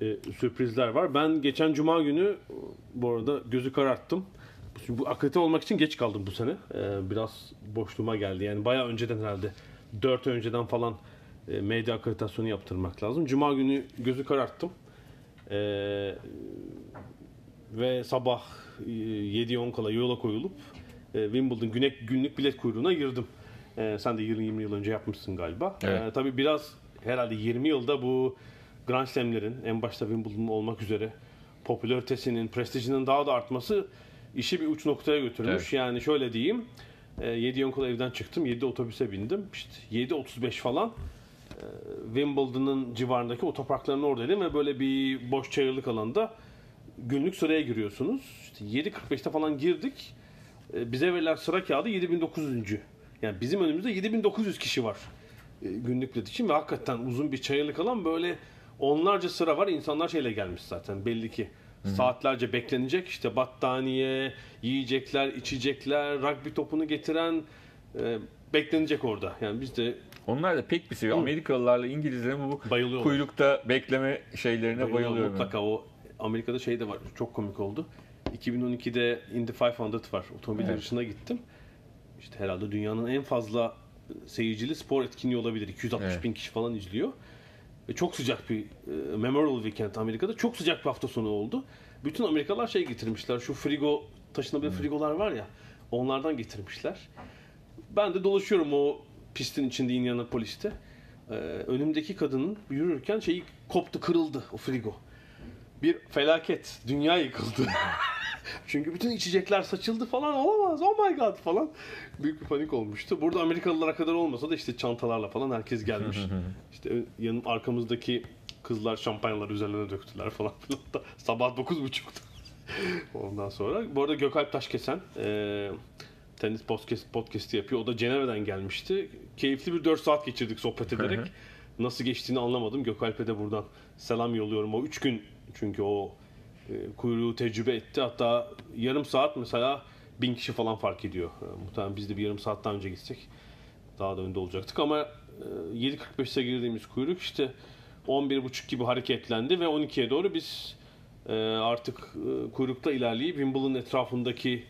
e, sürprizler var. Ben geçen cuma günü bu arada gözü kararttım. Çünkü bu akredite olmak için geç kaldım bu sene. Ee, Biraz boşluğuma geldi. Yani bayağı önceden herhalde 4 ay önceden falan e, medya akreditasyonu yaptırmak lazım. Cuma günü gözü kararttım. Ee, ve sabah e, 7-10 kala yola koyulup e, Wimbledon güne, günlük bilet kuyruğuna girdim. Ee, sen de 20-20 yıl önce yapmışsın galiba. Evet. Ee, tabii biraz herhalde 20 yılda bu Grand Slam'lerin en başta Wimbledon olmak üzere popülaritesinin, prestijinin daha da artması işi bir uç noktaya götürmüş. Evet. Yani şöyle diyeyim. E, 7 kala evden çıktım. 7'de otobüse bindim. İşte 7.35 falan Wimbledon'ın civarındaki otoparkların oradaydım ve böyle bir boş çayırlık alanda günlük sıraya giriyorsunuz. İşte 7.45'te falan girdik. Ee, Bize verilen sıra kağıdı 7900. Yani bizim önümüzde 7900 kişi var e, günlük bilet için ve hakikaten uzun bir çayırlık alan böyle onlarca sıra var. İnsanlar şeyle gelmiş zaten belli ki. Saatlerce beklenecek işte battaniye, yiyecekler, içecekler, rugby topunu getiren e, beklenecek orada. Yani biz de Onlar da pek bir seviyor. Amerikalılarla İngilizlerin bu kuyrukta bekleme şeylerine bayılıyorum. Mutlaka o Amerika'da şey de var. Çok komik oldu. 2012'de Indy 500 var. Otomobil Evet. yarışına gittim. İşte herhalde dünyanın en fazla seyircili spor etkinliği olabilir. 260 Evet. bin kişi falan izliyor. Ve çok sıcak bir e, Memorial Weekend Amerika'da. Çok sıcak bir hafta sonu oldu. Bütün Amerikalılar şey getirmişler. Şu frigo taşınabilir frigolar var ya. Onlardan getirmişler. Ben de dolaşıyorum o pistin içinde Indianapolis'te. Ee, önümdeki kadının yürürken şeyi koptu, kırıldı o frigo. Bir felaket. Dünya yıkıldı. Çünkü bütün içecekler saçıldı falan olamaz. Oh my god falan. Büyük bir panik olmuştu. Burada Amerikalılara kadar olmasa da işte çantalarla falan herkes gelmiş. işte yanım arkamızdaki kızlar şampanyalar üzerlerine döktüler falan filan da sabah 9.30'da. Ondan sonra bu arada Gökalp Taşkesen e, tenis podcast, podcast'i yapıyor. O da Cenevre'den gelmişti. Keyifli bir 4 saat geçirdik sohbet ederek. Nasıl geçtiğini anlamadım. Gökalp'e de buradan selam yolluyorum. O 3 gün çünkü o e, kuyruğu tecrübe etti. Hatta yarım saat mesela bin kişi falan fark ediyor. E, muhtemelen biz de bir yarım saat daha önce gitsek daha da önde olacaktık ama e, 7.45'te girdiğimiz kuyruk işte 11.30 gibi hareketlendi ve 12'ye doğru biz e, artık e, kuyrukta ilerleyip Wimbledon etrafındaki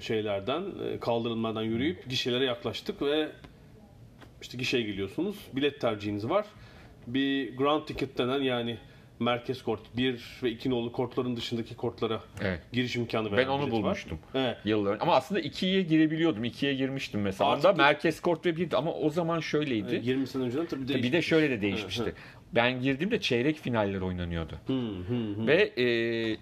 şeylerden kaldırılmadan yürüyüp gişelere yaklaştık ve işte gişeye geliyorsunuz. Bilet tercihiniz var. Bir ground ticket denen yani merkez kort 1 ve 2 nolu kortların dışındaki kortlara Evet. giriş imkanı veren Ben onu bilet var. bulmuştum. Evet. Yıllar önce. Ama aslında 2'ye girebiliyordum. 2'ye girmiştim mesela. Artık Onda bir- merkez kort ve bir ama o zaman şöyleydi. 20 sene önceden tabii bir de şöyle de değişmişti. Ben girdiğimde çeyrek finaller oynanıyordu. Ve e,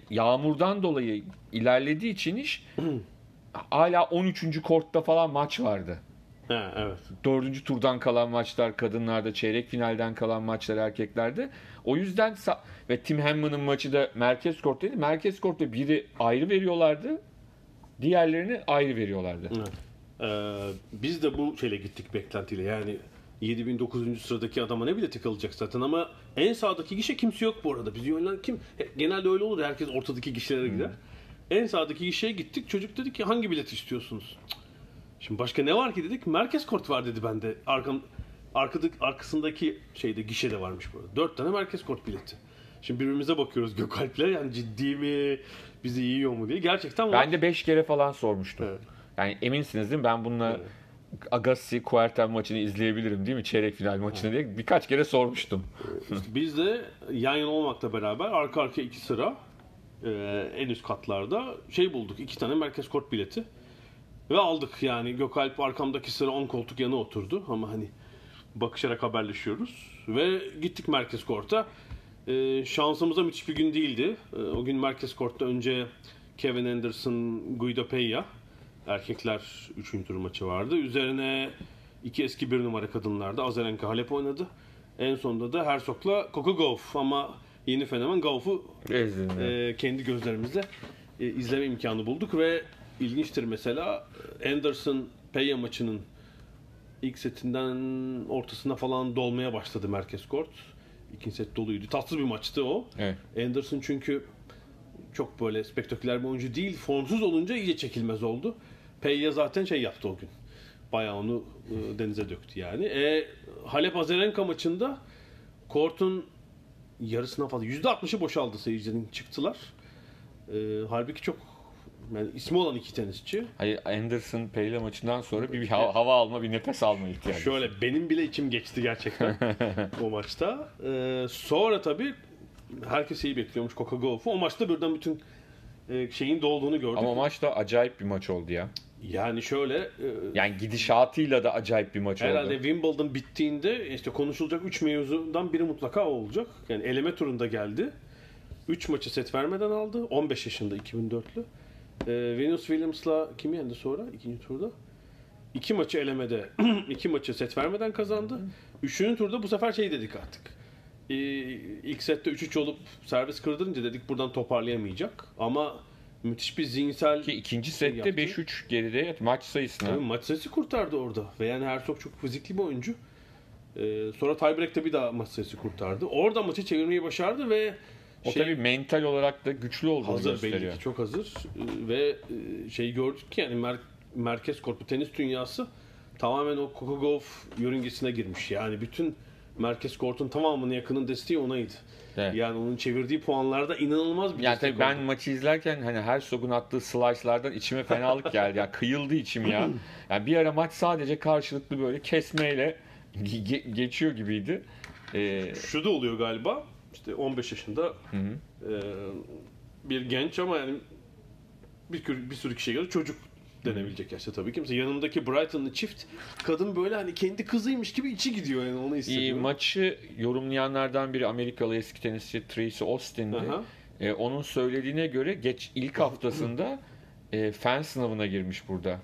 yağmurdan dolayı ilerlediği için iş hala 13. kortta falan maç vardı. Ha, evet. Dördüncü turdan kalan maçlar kadınlarda, çeyrek finalden kalan maçlar erkeklerde. O yüzden ve Tim Hammond'ın maçı da merkez korttaydı. Merkez kortta biri ayrı veriyorlardı. Diğerlerini ayrı veriyorlardı. Ee, biz de bu şeyle gittik beklentiyle. Yani 7009. sıradaki adama ne bileti kalacak zaten ama en sağdaki gişe kimse yok bu arada. Bizi yönlen kim? Genelde öyle olur. Herkes ortadaki gişelere gider. En sağdaki gişeye gittik. Çocuk dedi ki hangi bilet istiyorsunuz? Cık. Şimdi başka ne var ki dedik. Merkez kort var dedi bende. Arkam, arkadaki, arkasındaki şeyde gişede varmış bu arada. Dört tane merkez kort bileti. Şimdi birbirimize bakıyoruz Gökalp'le. Yani ciddi mi? Bizi yiyor mu diye. Gerçekten var. Ben de 5 kere falan sormuştum. Evet. Yani eminsiniz değil mi? Ben bununla Agassi Kuerten maçını izleyebilirim değil mi? Çeyrek final maçını diye birkaç kere sormuştum. İşte biz de yan yana olmakla beraber arka arkaya iki sıra e, en üst katlarda şey bulduk. iki tane merkez kort bileti. Ve aldık yani Gökalp arkamdaki sıra 10 koltuk yana oturdu ama hani bakışarak haberleşiyoruz. Ve gittik merkez korta. E, şansımıza müthiş bir gün değildi. E, o gün merkez kortta önce Kevin Anderson, Guido Peña erkekler 3. tur maçı vardı. Üzerine iki eski bir numara kadınlarda Azarenka Halep oynadı. En sonunda da Herzog'la Coco Gauff ama yeni fenomen Gauff'u e, kendi gözlerimizle e, izleme imkanı bulduk ve ilginçtir mesela e, Anderson Peña maçının ilk setinden ortasına falan dolmaya başladı merkez kort. İkinci set doluydu. Tatsız bir maçtı o. Evet. Anderson çünkü çok böyle spektaküler bir oyuncu değil. Formsuz olunca iyice çekilmez oldu. Peña zaten şey yaptı o gün. Bayağı onu e, denize döktü yani. E, Halep Azarenka maçında kortun yarısına fazla %60'ı boşaldı seyircilerin çıktılar. E, halbuki çok yani ismi olan iki tenisçi. Hayır Anderson Pele maçından sonra bir, bir hava, hava alma, bir nefes alma ihtiyacı. Şöyle benim bile içim geçti gerçekten o maçta. E, sonra tabii herkes iyi bekliyormuş Coca Gauff'u. O maçta birden bütün e, şeyin dolduğunu gördük. Ama maç da acayip bir maç oldu ya. Yani şöyle e, Yani gidişatıyla da acayip bir maç herhalde oldu. Wimbledon bittiğinde işte konuşulacak 3 mevzudan biri mutlaka olacak. Yani eleme turunda geldi. 3 maçı set vermeden aldı. 15 yaşında 2004'lü. E, Venus Williams'la kimi yendi sonra ikinci turda? İki maçı elemede, iki maçı set vermeden kazandı. Üçüncü turda bu sefer şey dedik artık. E, ilk sette 3-3 olup servis kırdırınca dedik buradan toparlayamayacak. Ama müthiş bir zihinsel Ki ikinci sette yaptı. 5-3 geride maç sayısına. Tabii maç sayısı kurtardı orada. Ve yani Herzog çok fizikli bir oyuncu. Ee, sonra tiebreak'te bir daha maç sayısı kurtardı. Orada maçı çevirmeyi başardı ve O şey, tabii mental olarak da güçlü olduğunu hazır gösteriyor. belli ki çok hazır. Ee, ve şey gördük ki yani mer- merkez kortu tenis dünyası tamamen o Gauff yörüngesine girmiş. Yani bütün merkez kortun tamamının yakının desteği onaydı. Evet. Yani onun çevirdiği puanlarda inanılmaz bir Yani destek tabii ben oldu. maçı izlerken hani her sogun attığı slice'lardan içime fenalık geldi. Yani kıyıldı içim ya. Yani bir ara maç sadece karşılıklı böyle kesmeyle ge- geçiyor gibiydi. Ee, Şu da oluyor galiba. İşte 15 yaşında e, bir genç ama yani bir, bir sürü kişiye göre çocuk denebilecek yaşta tabii ki. Mesela yanımdaki Brighton'lı çift kadın böyle hani kendi kızıymış gibi içi gidiyor yani onu iyi, hissediyor. maçı yorumlayanlardan biri Amerikalı eski tenisçi Tracy Austin'di. Aha. Ee, onun söylediğine göre geç ilk haftasında e, fen sınavına girmiş burada.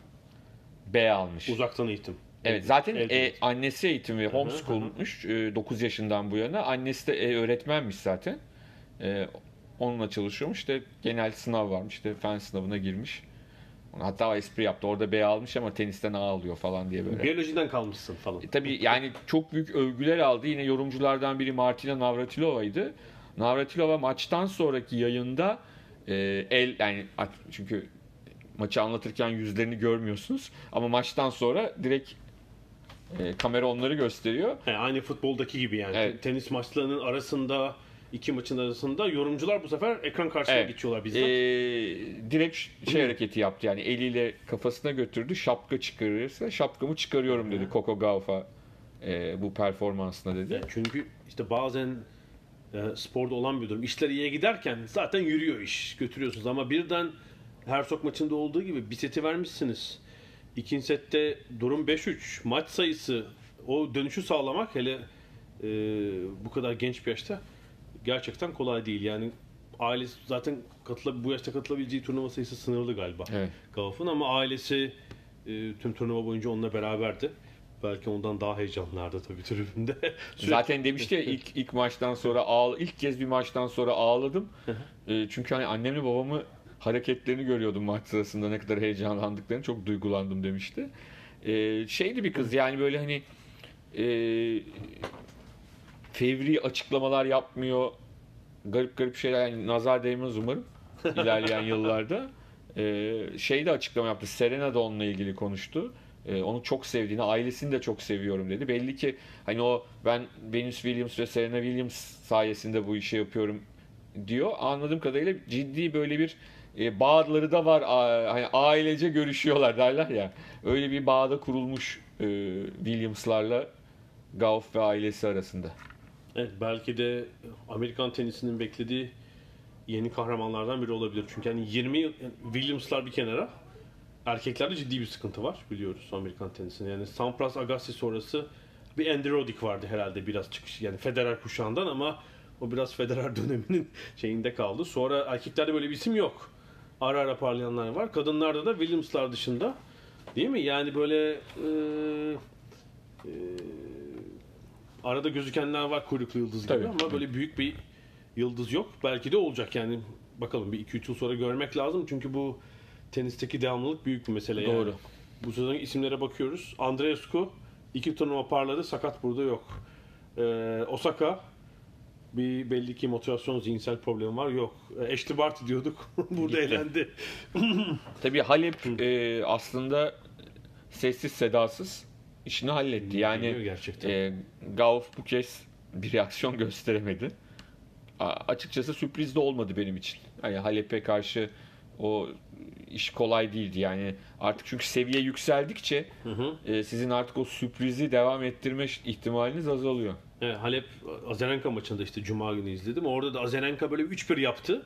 B almış. Uzaktan eğitim. Evet zaten e, annesi eğitim ve homeschoolmuş. E, 9 yaşından bu yana. Annesi de e, öğretmenmiş zaten. E, onunla çalışıyormuş. İşte genel sınav varmış. İşte fen sınavına girmiş. Hatta espri yaptı. Orada B almış ama tenisten A alıyor falan diye böyle. Biyolojiden kalmışsın falan. E, tabii yani çok büyük övgüler aldı. Yine yorumculardan biri Martina Navratilova'ydı. Navratilova maçtan sonraki yayında e, el yani çünkü maçı anlatırken yüzlerini görmüyorsunuz ama maçtan sonra direkt e, kamera onları gösteriyor. Yani aynı futboldaki gibi yani. Evet. Tenis maçlarının arasında iki maçın arasında yorumcular bu sefer ekran karşısına Evet. geçiyorlar bizzat. Ee, direkt şey hareketi yaptı yani eliyle kafasına götürdü şapka çıkarırsa şapkamı çıkarıyorum dedi Coco Gauff'a e, bu performansına dedi. Yani çünkü işte bazen e, sporda olan bir durum. İşler iyiye giderken zaten yürüyor iş. Götürüyorsunuz ama birden her sok maçında olduğu gibi bir seti vermişsiniz. İkinci sette durum 5-3. Maç sayısı o dönüşü sağlamak hele e, bu kadar genç bir yaşta gerçekten kolay değil. Yani ailesi zaten katıla, bu yaşta katılabileceği turnuva sayısı sınırlı galiba. Evet. Gauff'un ama ailesi e, tüm turnuva boyunca onunla beraberdi. Belki ondan daha heyecanlardı tabii tribünde. Zaten demişti ya ilk ilk maçtan sonra ağ ilk kez bir maçtan sonra ağladım. E, çünkü hani annemle babamı hareketlerini görüyordum maç sırasında ne kadar heyecanlandıklarını çok duygulandım demişti. E, şeydi bir kız yani böyle hani e, fevri açıklamalar yapmıyor. Garip garip şeyler yani nazar değmez umarım ilerleyen yıllarda. E, şey de açıklama yaptı. Serena da onunla ilgili konuştu. E, onu çok sevdiğini, ailesini de çok seviyorum dedi. Belli ki hani o ben Venus Williams ve Serena Williams sayesinde bu işi yapıyorum diyor. Anladığım kadarıyla ciddi böyle bir e, bağları da var. Hani ailece görüşüyorlar derler ya. Öyle bir bağda kurulmuş e, Williams'larla Gauff ve ailesi arasında. Evet, belki de Amerikan tenisinin beklediği yeni kahramanlardan biri olabilir. Çünkü hani 20 yıl yani Williams'lar bir kenara erkeklerde ciddi bir sıkıntı var biliyoruz Amerikan tenisinde. Yani Sampras Agassi sonrası bir Andy Roddick vardı herhalde biraz çıkış yani Federer kuşağından ama o biraz Federer döneminin şeyinde kaldı. Sonra erkeklerde böyle bir isim yok. Ara ara parlayanlar var. Kadınlarda da Williams'lar dışında değil mi? Yani böyle e, e, arada gözükenler var kuyruklu yıldız gibi Tabii. ama böyle büyük bir yıldız yok. Belki de olacak yani bakalım bir 2-3 yıl sonra görmek lazım çünkü bu tenisteki devamlılık büyük bir mesele yani. Doğru. Bu sezon isimlere bakıyoruz. Andreescu iki turnuva parladı sakat burada yok. Ee, Osaka bir belli ki motivasyon zihinsel problemi var yok. Ashley Barty diyorduk burada Gitti. elendi. Tabii Halep e, aslında sessiz sedasız işini halletti. Yani gerçekten. e, Gauff bu kez bir reaksiyon gösteremedi. A- açıkçası sürpriz de olmadı benim için. Yani Halep'e karşı o iş kolay değildi. Yani artık çünkü seviye yükseldikçe e, sizin artık o sürprizi devam ettirme ihtimaliniz azalıyor. Evet, Halep Azarenka maçında işte Cuma günü izledim. Orada da Azarenka böyle 3-1 yaptı.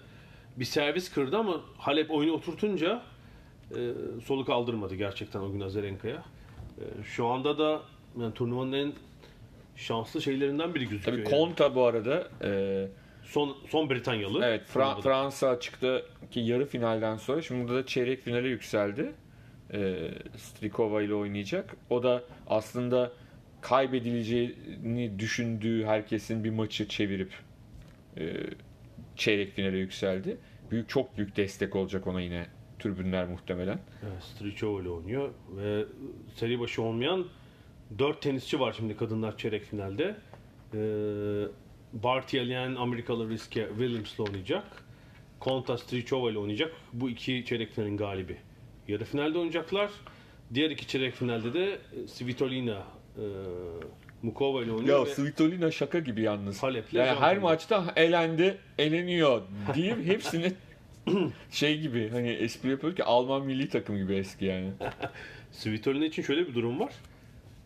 Bir servis kırdı ama Halep oyunu oturtunca e, soluk aldırmadı gerçekten o gün Azarenka'ya. E, şu anda da yani turnuvanın en şanslı şeylerinden biri gözüküyor. Tabii yani. Konta bu arada e, son son Britanyalı. Evet, Fra-. Fransa açıktaki yarı finalden sonra şimdi burada da çeyrek finale yükseldi. Ee, Strikova ile oynayacak. O da aslında kaybedileceğini düşündüğü herkesin bir maçı çevirip e, çeyrek finale yükseldi. Büyük çok büyük destek olacak ona yine tribünler muhtemelen. Evet, Strichova ile oynuyor ve seri başı olmayan 4 tenisçi var şimdi kadınlar çeyrek finalde. Ee, Barty Amerikalı Riske Williams'la oynayacak. Konta Strichova ile oynayacak. Bu iki çeyrek finalin galibi. Yarı finalde oynayacaklar. Diğer iki çeyrek finalde de Svitolina e, Mukova ile oynuyor. Ya ve Svitolina şaka gibi yalnız. Halep'le Yani her maçta elendi, eleniyor deyip hepsini şey gibi hani espri yapıyor ki Alman milli takım gibi eski yani. Svitolina için şöyle bir durum var.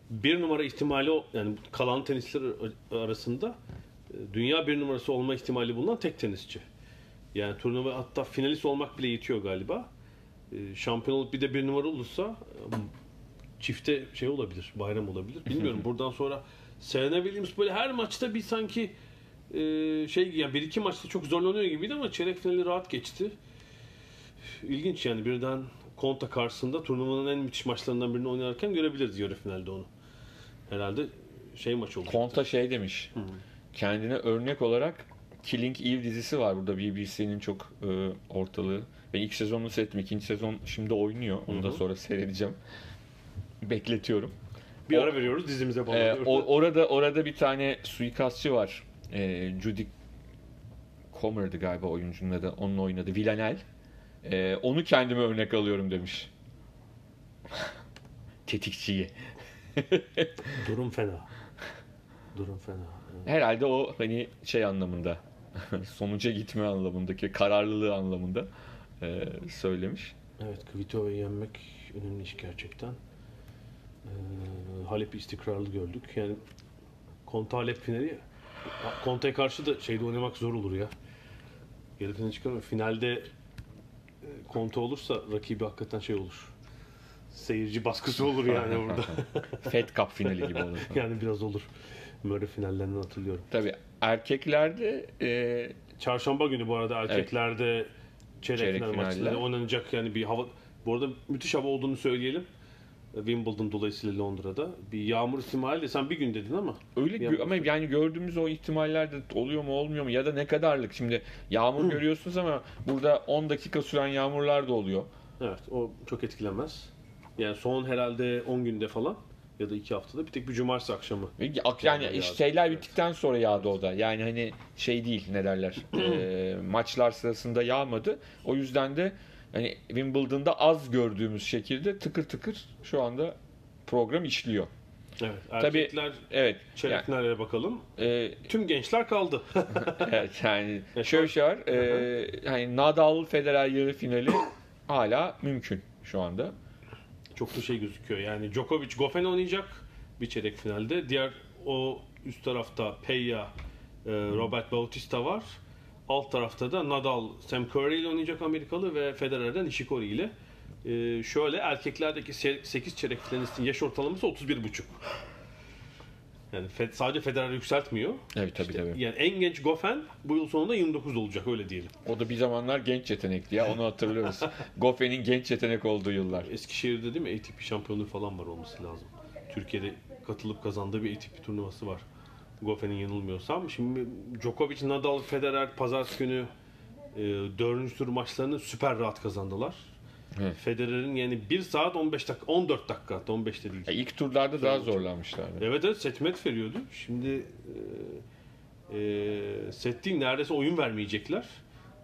Bir numara ihtimali o- yani kalan tenisçiler arasında e, dünya bir numarası olma ihtimali bulunan tek tenisçi. Yani turnuva hatta finalist olmak bile yetiyor galiba. E, Şampiyon olup bir de bir numara olursa e, çifte şey olabilir, bayram olabilir. Bilmiyorum buradan sonra Serena Williams böyle her maçta bir sanki e, şey yani bir iki maçta çok zorlanıyor gibiydi ama çeyrek finali rahat geçti. İlginç yani birden Konta karşısında turnuvanın en müthiş maçlarından birini oynarken görebiliriz yarı finalde onu. Herhalde şey maç oldu. Konta şey demiş. Kendine örnek olarak Killing Eve dizisi var burada BBC'nin çok e, ortalığı. Ben ilk sezonunu seyrettim. ikinci sezon şimdi oynuyor. Onu da sonra seyredeceğim. Bekletiyorum. bir o- ara veriyoruz dizimize Ee, bağlanıyoruz. o- orada orada bir tane suikastçı var. Ee, Judy Comer'dı galiba oyuncunun adı. Onun oynadı. Villanel. Ee, onu kendime örnek alıyorum demiş. Tetikçiyi. Durum fena. Durum fena. Herhalde o hani şey anlamında sonuca gitme anlamındaki kararlılığı anlamında e, söylemiş. Evet, Kvito'yu yenmek önemli iş gerçekten. Halep'i istikrarlı gördük. Yani Conte Halep finali Conte'ye karşı da şeyde oynamak zor olur ya. Yarı finale çıkamıyor. Finalde e, Conte olursa rakibi hakikaten şey olur. Seyirci baskısı olur yani burada. Fed Cup finali gibi olur. yani biraz olur. Murray finallerinden hatırlıyorum. Tabii erkeklerde e, Çarşamba günü bu arada erkeklerde çeyrek, Çeyrek final maçları oynanacak yani bir hava bu arada müthiş hava olduğunu söyleyelim. Wimbledon dolayısıyla Londra'da. Bir yağmur ihtimali de sen bir gün dedin ama. öyle gö- ama yani gördüğümüz o ihtimaller de oluyor mu olmuyor mu ya da ne kadarlık şimdi yağmur görüyorsunuz ama burada 10 dakika süren yağmurlar da oluyor. Evet o çok etkilemez. Yani son herhalde 10 günde falan ya da 2 haftada bir tek bir cumartesi akşamı. Ak- Yani yağdı. şeyler Evet. bittikten sonra yağdı o da. Yani hani şey değil ne derler. e, maçlar sırasında yağmadı. O yüzden de hani Wimbledon'da az gördüğümüz şekilde tıkır tıkır şu anda program işliyor. Evet. Tabii, Erkekler Evet. çeyrek Yani, bakalım. e, Tüm gençler kaldı. evet yani E, şöyle şey var. E, hani Nadal Federer yarı finali hala mümkün şu anda. çok da şey gözüküyor. Yani Djokovic Goffin oynayacak bir çeyrek finalde. Diğer o üst tarafta Peya, e, Robert Bautista var. Alt tarafta da Nadal, Sam Curry ile oynayacak Amerikalı ve Federer'den Nishikori ile. E, şöyle erkeklerdeki 8 çeyrek finalistin yaş ortalaması 31,5. Yani Fe- sadece Federer yükseltmiyor. Evet tabii tabii. Yani en genç Goffin bu yıl sonunda 29 olacak öyle diyelim. O da bir zamanlar genç yetenekti ya onu hatırlıyoruz. Goffen'in genç yetenek olduğu yıllar. Eskişehir'de değil mi ATP şampiyonluğu falan var olması lazım. Türkiye'de katılıp kazandığı bir ATP turnuvası var. Goffen'in yanılmıyorsam. Şimdi Djokovic, Nadal, Federer pazartesi günü e, dördüncü tur maçlarını süper rahat kazandılar. Evet. Federer'in yani 1 saat 15 dakika, 14 dakika hatta 15 de değil. Ya ilk turlarda daha zorlanmışlardı. Evet evet setmet veriyordu. Şimdi e, e, set değil neredeyse oyun vermeyecekler.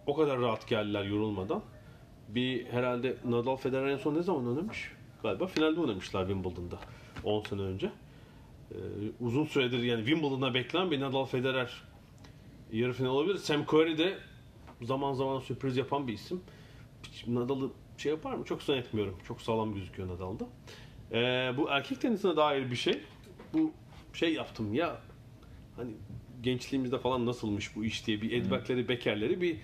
O kadar rahat geldiler yorulmadan. Bir herhalde Nadal Federer en son ne zaman oynamış? Galiba finalde oynamışlar Wimbledon'da 10 sene önce. E, uzun süredir yani Wimbledon'da beklenen bir Nadal Federer yarı final olabilir. Sam Curry de zaman zaman sürpriz yapan bir isim. Nadal'ı şey yapar mı? Çok zannetmiyorum. Çok sağlam gözüküyor Nadal'da. Ee, bu erkek tenisine dair bir şey. Bu şey yaptım ya hani gençliğimizde falan nasılmış bu iş diye bir Edberg'leri, Becker'leri bir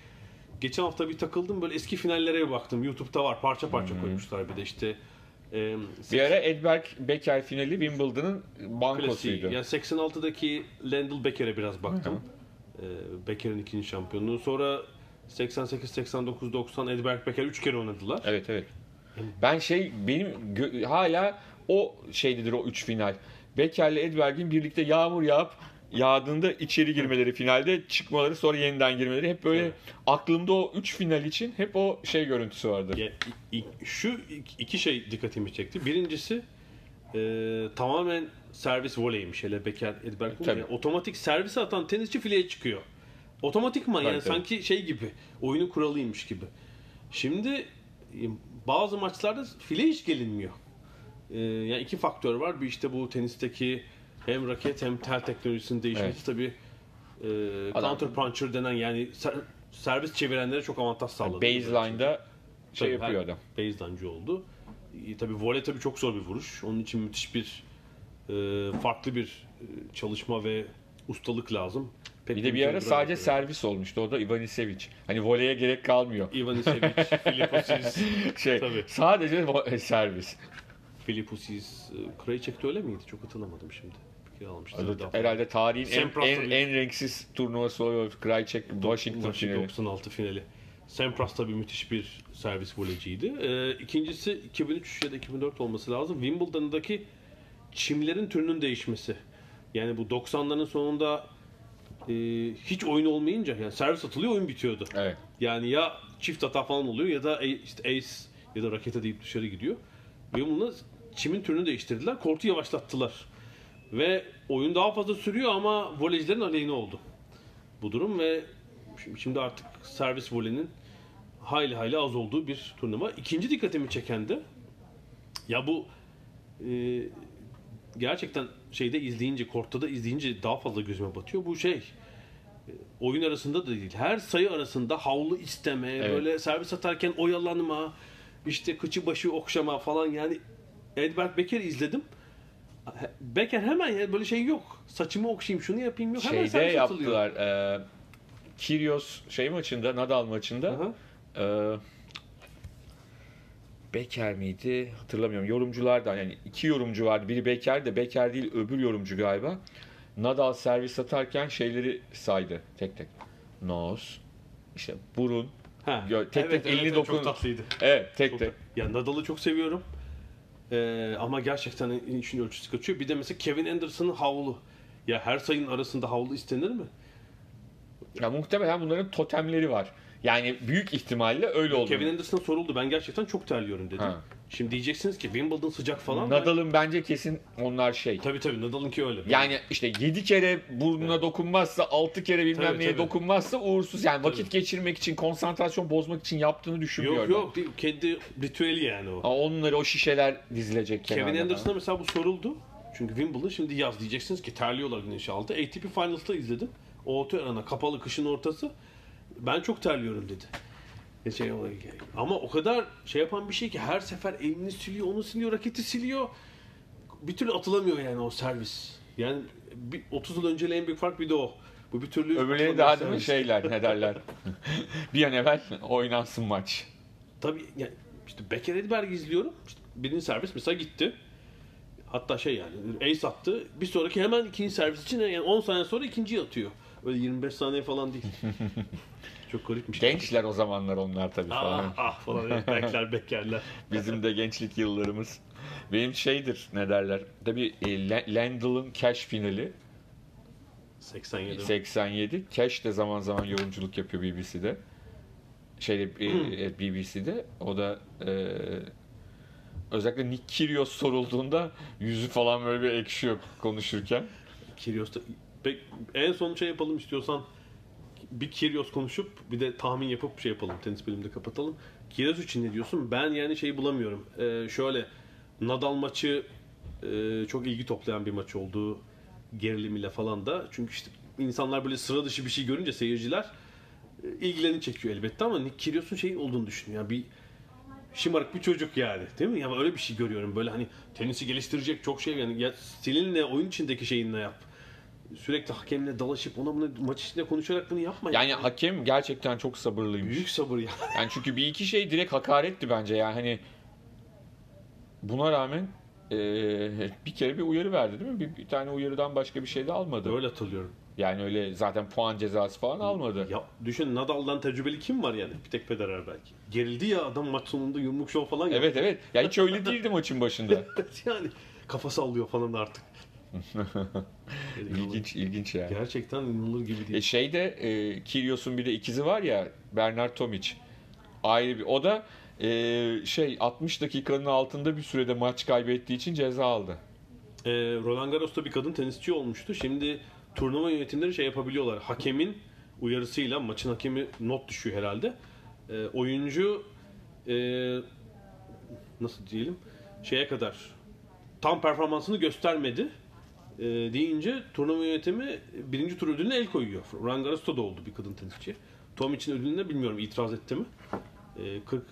geçen hafta bir takıldım böyle eski finallere baktım. YouTube'da var parça parça koymuşlar bir de işte e, Bir ara Edberg Becker finali Wimbledon'ın klasiği. bankosuydu. Yani 86'daki Lendl Becker'e biraz baktım. Ee, Becker'in ikinci şampiyonluğu. Sonra 88, 89, 90 Edberg Becker 3 kere oynadılar. Evet evet. Ben şey benim hala o şeydedir o üç final. Becker'le Edberg'in birlikte yağmur yağıp yağdığında içeri girmeleri finalde çıkmaları sonra yeniden girmeleri hep böyle Evet. aklımda o üç final için hep o şey görüntüsü vardır. Ya, şu iki şey dikkatimi çekti. Birincisi e, tamamen servis voleymiş. Hele Becker, Edberg. Tabii. Yani otomatik servis atan tenisçi fileye çıkıyor. Otomatikman yani Tabii, tabii. sanki şey gibi. Oyunun kuralıymış gibi. Şimdi e, bazı maçlarda file hiç gelinmiyor. E, yani iki faktör var. Bir işte bu tenisteki hem raket hem tel teknolojisinin değişmesi Evet. tabii e, counter puncher denen yani ser- servis çevirenlere çok avantaj sağladı. Baseline'da şey Tabii, yapıyor adam. Baseline'cı oldu. E, tabii voley tabii çok zor bir vuruş. Onun için müthiş bir e, farklı bir e, çalışma ve ustalık lazım. Pek Bir de bir ara sadece servis olmuştu. O da Ivanisevic. Hani voleye gerek kalmıyor. Ivanisevic, Filiposis, Şey, Tabii. sadece servis. Filiposis, e, Krejcik de öyle miydi? Çok hatırlamadım şimdi. Kere almıştı. Daha- Herhalde tarihin en, en, en renksiz turnuvası oluyor. Krajicek Washington finali. 96 finali. Sampras tabii müthiş bir servis voleciydi. Ee, ikincisi 2003 ya da 2004 olması lazım. Wimbledon'daki çimlerin türünün değişmesi. Yani bu 90'ların sonunda e, hiç oyun olmayınca yani servis atılıyor oyun bitiyordu. Evet. Yani ya çift hata falan oluyor ya da a- işte ace ya da rakete deyip dışarı gidiyor. Wimbledon'da çimin türünü değiştirdiler. Kortu yavaşlattılar. Ve oyun daha fazla sürüyor ama voleycilerin aleyhine oldu bu durum ve Şimdi, artık servis voleyinin hayli hayli az olduğu bir turnuva. İkinci dikkatimi çeken de ya bu e, gerçekten şeyde izleyince, kortta da izleyince daha fazla gözüme batıyor. Bu şey e, oyun arasında da değil. Her sayı arasında havlu isteme, Evet. böyle servis atarken oyalanma, işte kıçı başı okşama falan yani Edberg Becker'i izledim. Becker hemen ya böyle şey yok. Saçımı okşayayım, şunu yapayım yok. Hemen Şeyde servis atılıyor. yaptılar. E, Kyrgios şey maçında, Nadal maçında Aha. e, Beker miydi? Hatırlamıyorum. Yorumculardan yani iki yorumcu vardı. Biri Beker de Beker değil öbür yorumcu galiba. Nadal servis atarken şeyleri saydı tek tek. Nose, işte burun, Ha. Gö- tek tek elini evet, dokun- Çok tatlıydı. evet tek Çok- tek. Ya Nadal'ı çok seviyorum. Ee, ama gerçekten işin ölçüsü kaçıyor. Bir de mesela Kevin Anderson'ın havlu. Ya her sayının arasında havlu istenir mi? Ya muhtemelen bunların totemleri var. Yani büyük ihtimalle öyle oldu. Kevin Anderson'a soruldu. Ben gerçekten çok terliyorum dedi. Ha. Şimdi diyeceksiniz ki Wimbledon sıcak falan. Nadal'ın bence kesin onlar şey. Tabii tabii Nadal'ınki öyle. Yani işte 7 kere burnuna dokunmazsa, 6 kere bilmem Tabii, neye tabii. dokunmazsa uğursuz. Yani vakit geçirmek için, konsantrasyon bozmak için yaptığını düşünmüyorum. Yok yok değil. Kendi ritüeli yani o. Ha, onları o şişeler dizilecek Kevin kenarda. Anderson'a mesela bu soruldu. Çünkü Wimbledon şimdi yaz diyeceksiniz ki terliyorlar güneşi altı. ATP Finals'ta izledim. O otu arana kapalı kışın ortası. Ben çok terliyorum dedi. Şey, o- ama o kadar şey yapan bir şey ki her sefer elini siliyor, onu siliyor, raketi siliyor. Bir türlü atılamıyor yani o servis. Yani bir, 30 yıl önceyle en büyük fark bir de o. Bu bir türlü Öbürleri daha değil mi şeyler ne derler. bir an evvel oynansın maç. Tabii yani işte Becker Edberg'i izliyorum. İşte birinci servis mesela gitti. Hatta şey yani ace attı. Bir sonraki hemen ikinci servis için yani 10 saniye sonra ikinciyi atıyor. Öyle 25 saniye falan değil. Çok garipmiş. Gençler o zamanlar onlar tabii falan. Ah ah falan. Bekler bekerler. Bizim de gençlik yıllarımız. Benim şeydir ne derler. Tabii e, La- Landal'ın Cash finali 87. 87. Cash de zaman zaman yorumculuk yapıyor BBC'de. Şeyde e, evet, BBC'de. O da e, özellikle Nick Kyrgios sorulduğunda yüzü falan böyle bir ekşiyor konuşurken. Kyrgios'ta Pek, en son şey yapalım istiyorsan bir Kyrgios konuşup bir de tahmin yapıp şey yapalım. Tenis bölümünde kapatalım. Kyrgios için ne diyorsun? Ben yani şeyi bulamıyorum. Ee, şöyle Nadal maçı e, çok ilgi toplayan bir maç oldu. Gerilimiyle falan da. Çünkü işte insanlar böyle sıra dışı bir şey görünce seyirciler e, ilgilerini çekiyor elbette ama Nick Kyrgios'un şeyin olduğunu düşünüyor. Yani bir şımarık bir çocuk yani. Değil mi? Ya öyle bir şey görüyorum. Böyle hani tenisi geliştirecek çok şey yani ya stilinle oyun içindeki şeyinle yap. Sürekli hakemle dalaşıp ona bunu maç içinde konuşarak bunu yapma. Yani hakem gerçekten çok sabırlıymış. büyük sabır ya. Yani çünkü bir iki şey direkt hakaretti bence yani hani buna rağmen e, bir kere bir uyarı verdi değil mi? Bir, bir tane uyarıdan başka bir şey de almadı. Öyle hatırlıyorum. Yani öyle zaten puan cezası falan almadı. Ya düşün Nadal'dan tecrübeli kim var yani? Bir tek Federer belki. Gerildi ya adam maç sonunda yumruk şov falan yaptı. Evet evet. Ya hiç öyle değildi maçın başında. yani kafa sallıyor falan artık. İlginç ilginç yani. Gerçekten inanılır gibi E değil. şeyde e, Kyrgios'un bir de ikizi var ya Bernard Tomic. Ayrı bir o da e, şey 60 dakikanın altında bir sürede maç kaybettiği için ceza aldı. Ee, Roland Garros'ta bir kadın tenisçi olmuştu. Şimdi turnuva yönetimleri şey yapabiliyorlar. Hakemin uyarısıyla maçın hakemi not düşüyor herhalde. Ee, oyuncu e, nasıl diyelim şeye kadar tam performansını göstermedi e, deyince turnuva yönetimi birinci tur ödülüne el koyuyor. Roland Garros'ta da oldu bir kadın tenisçi. Tom için ödülüne bilmiyorum itiraz etti mi? E, 40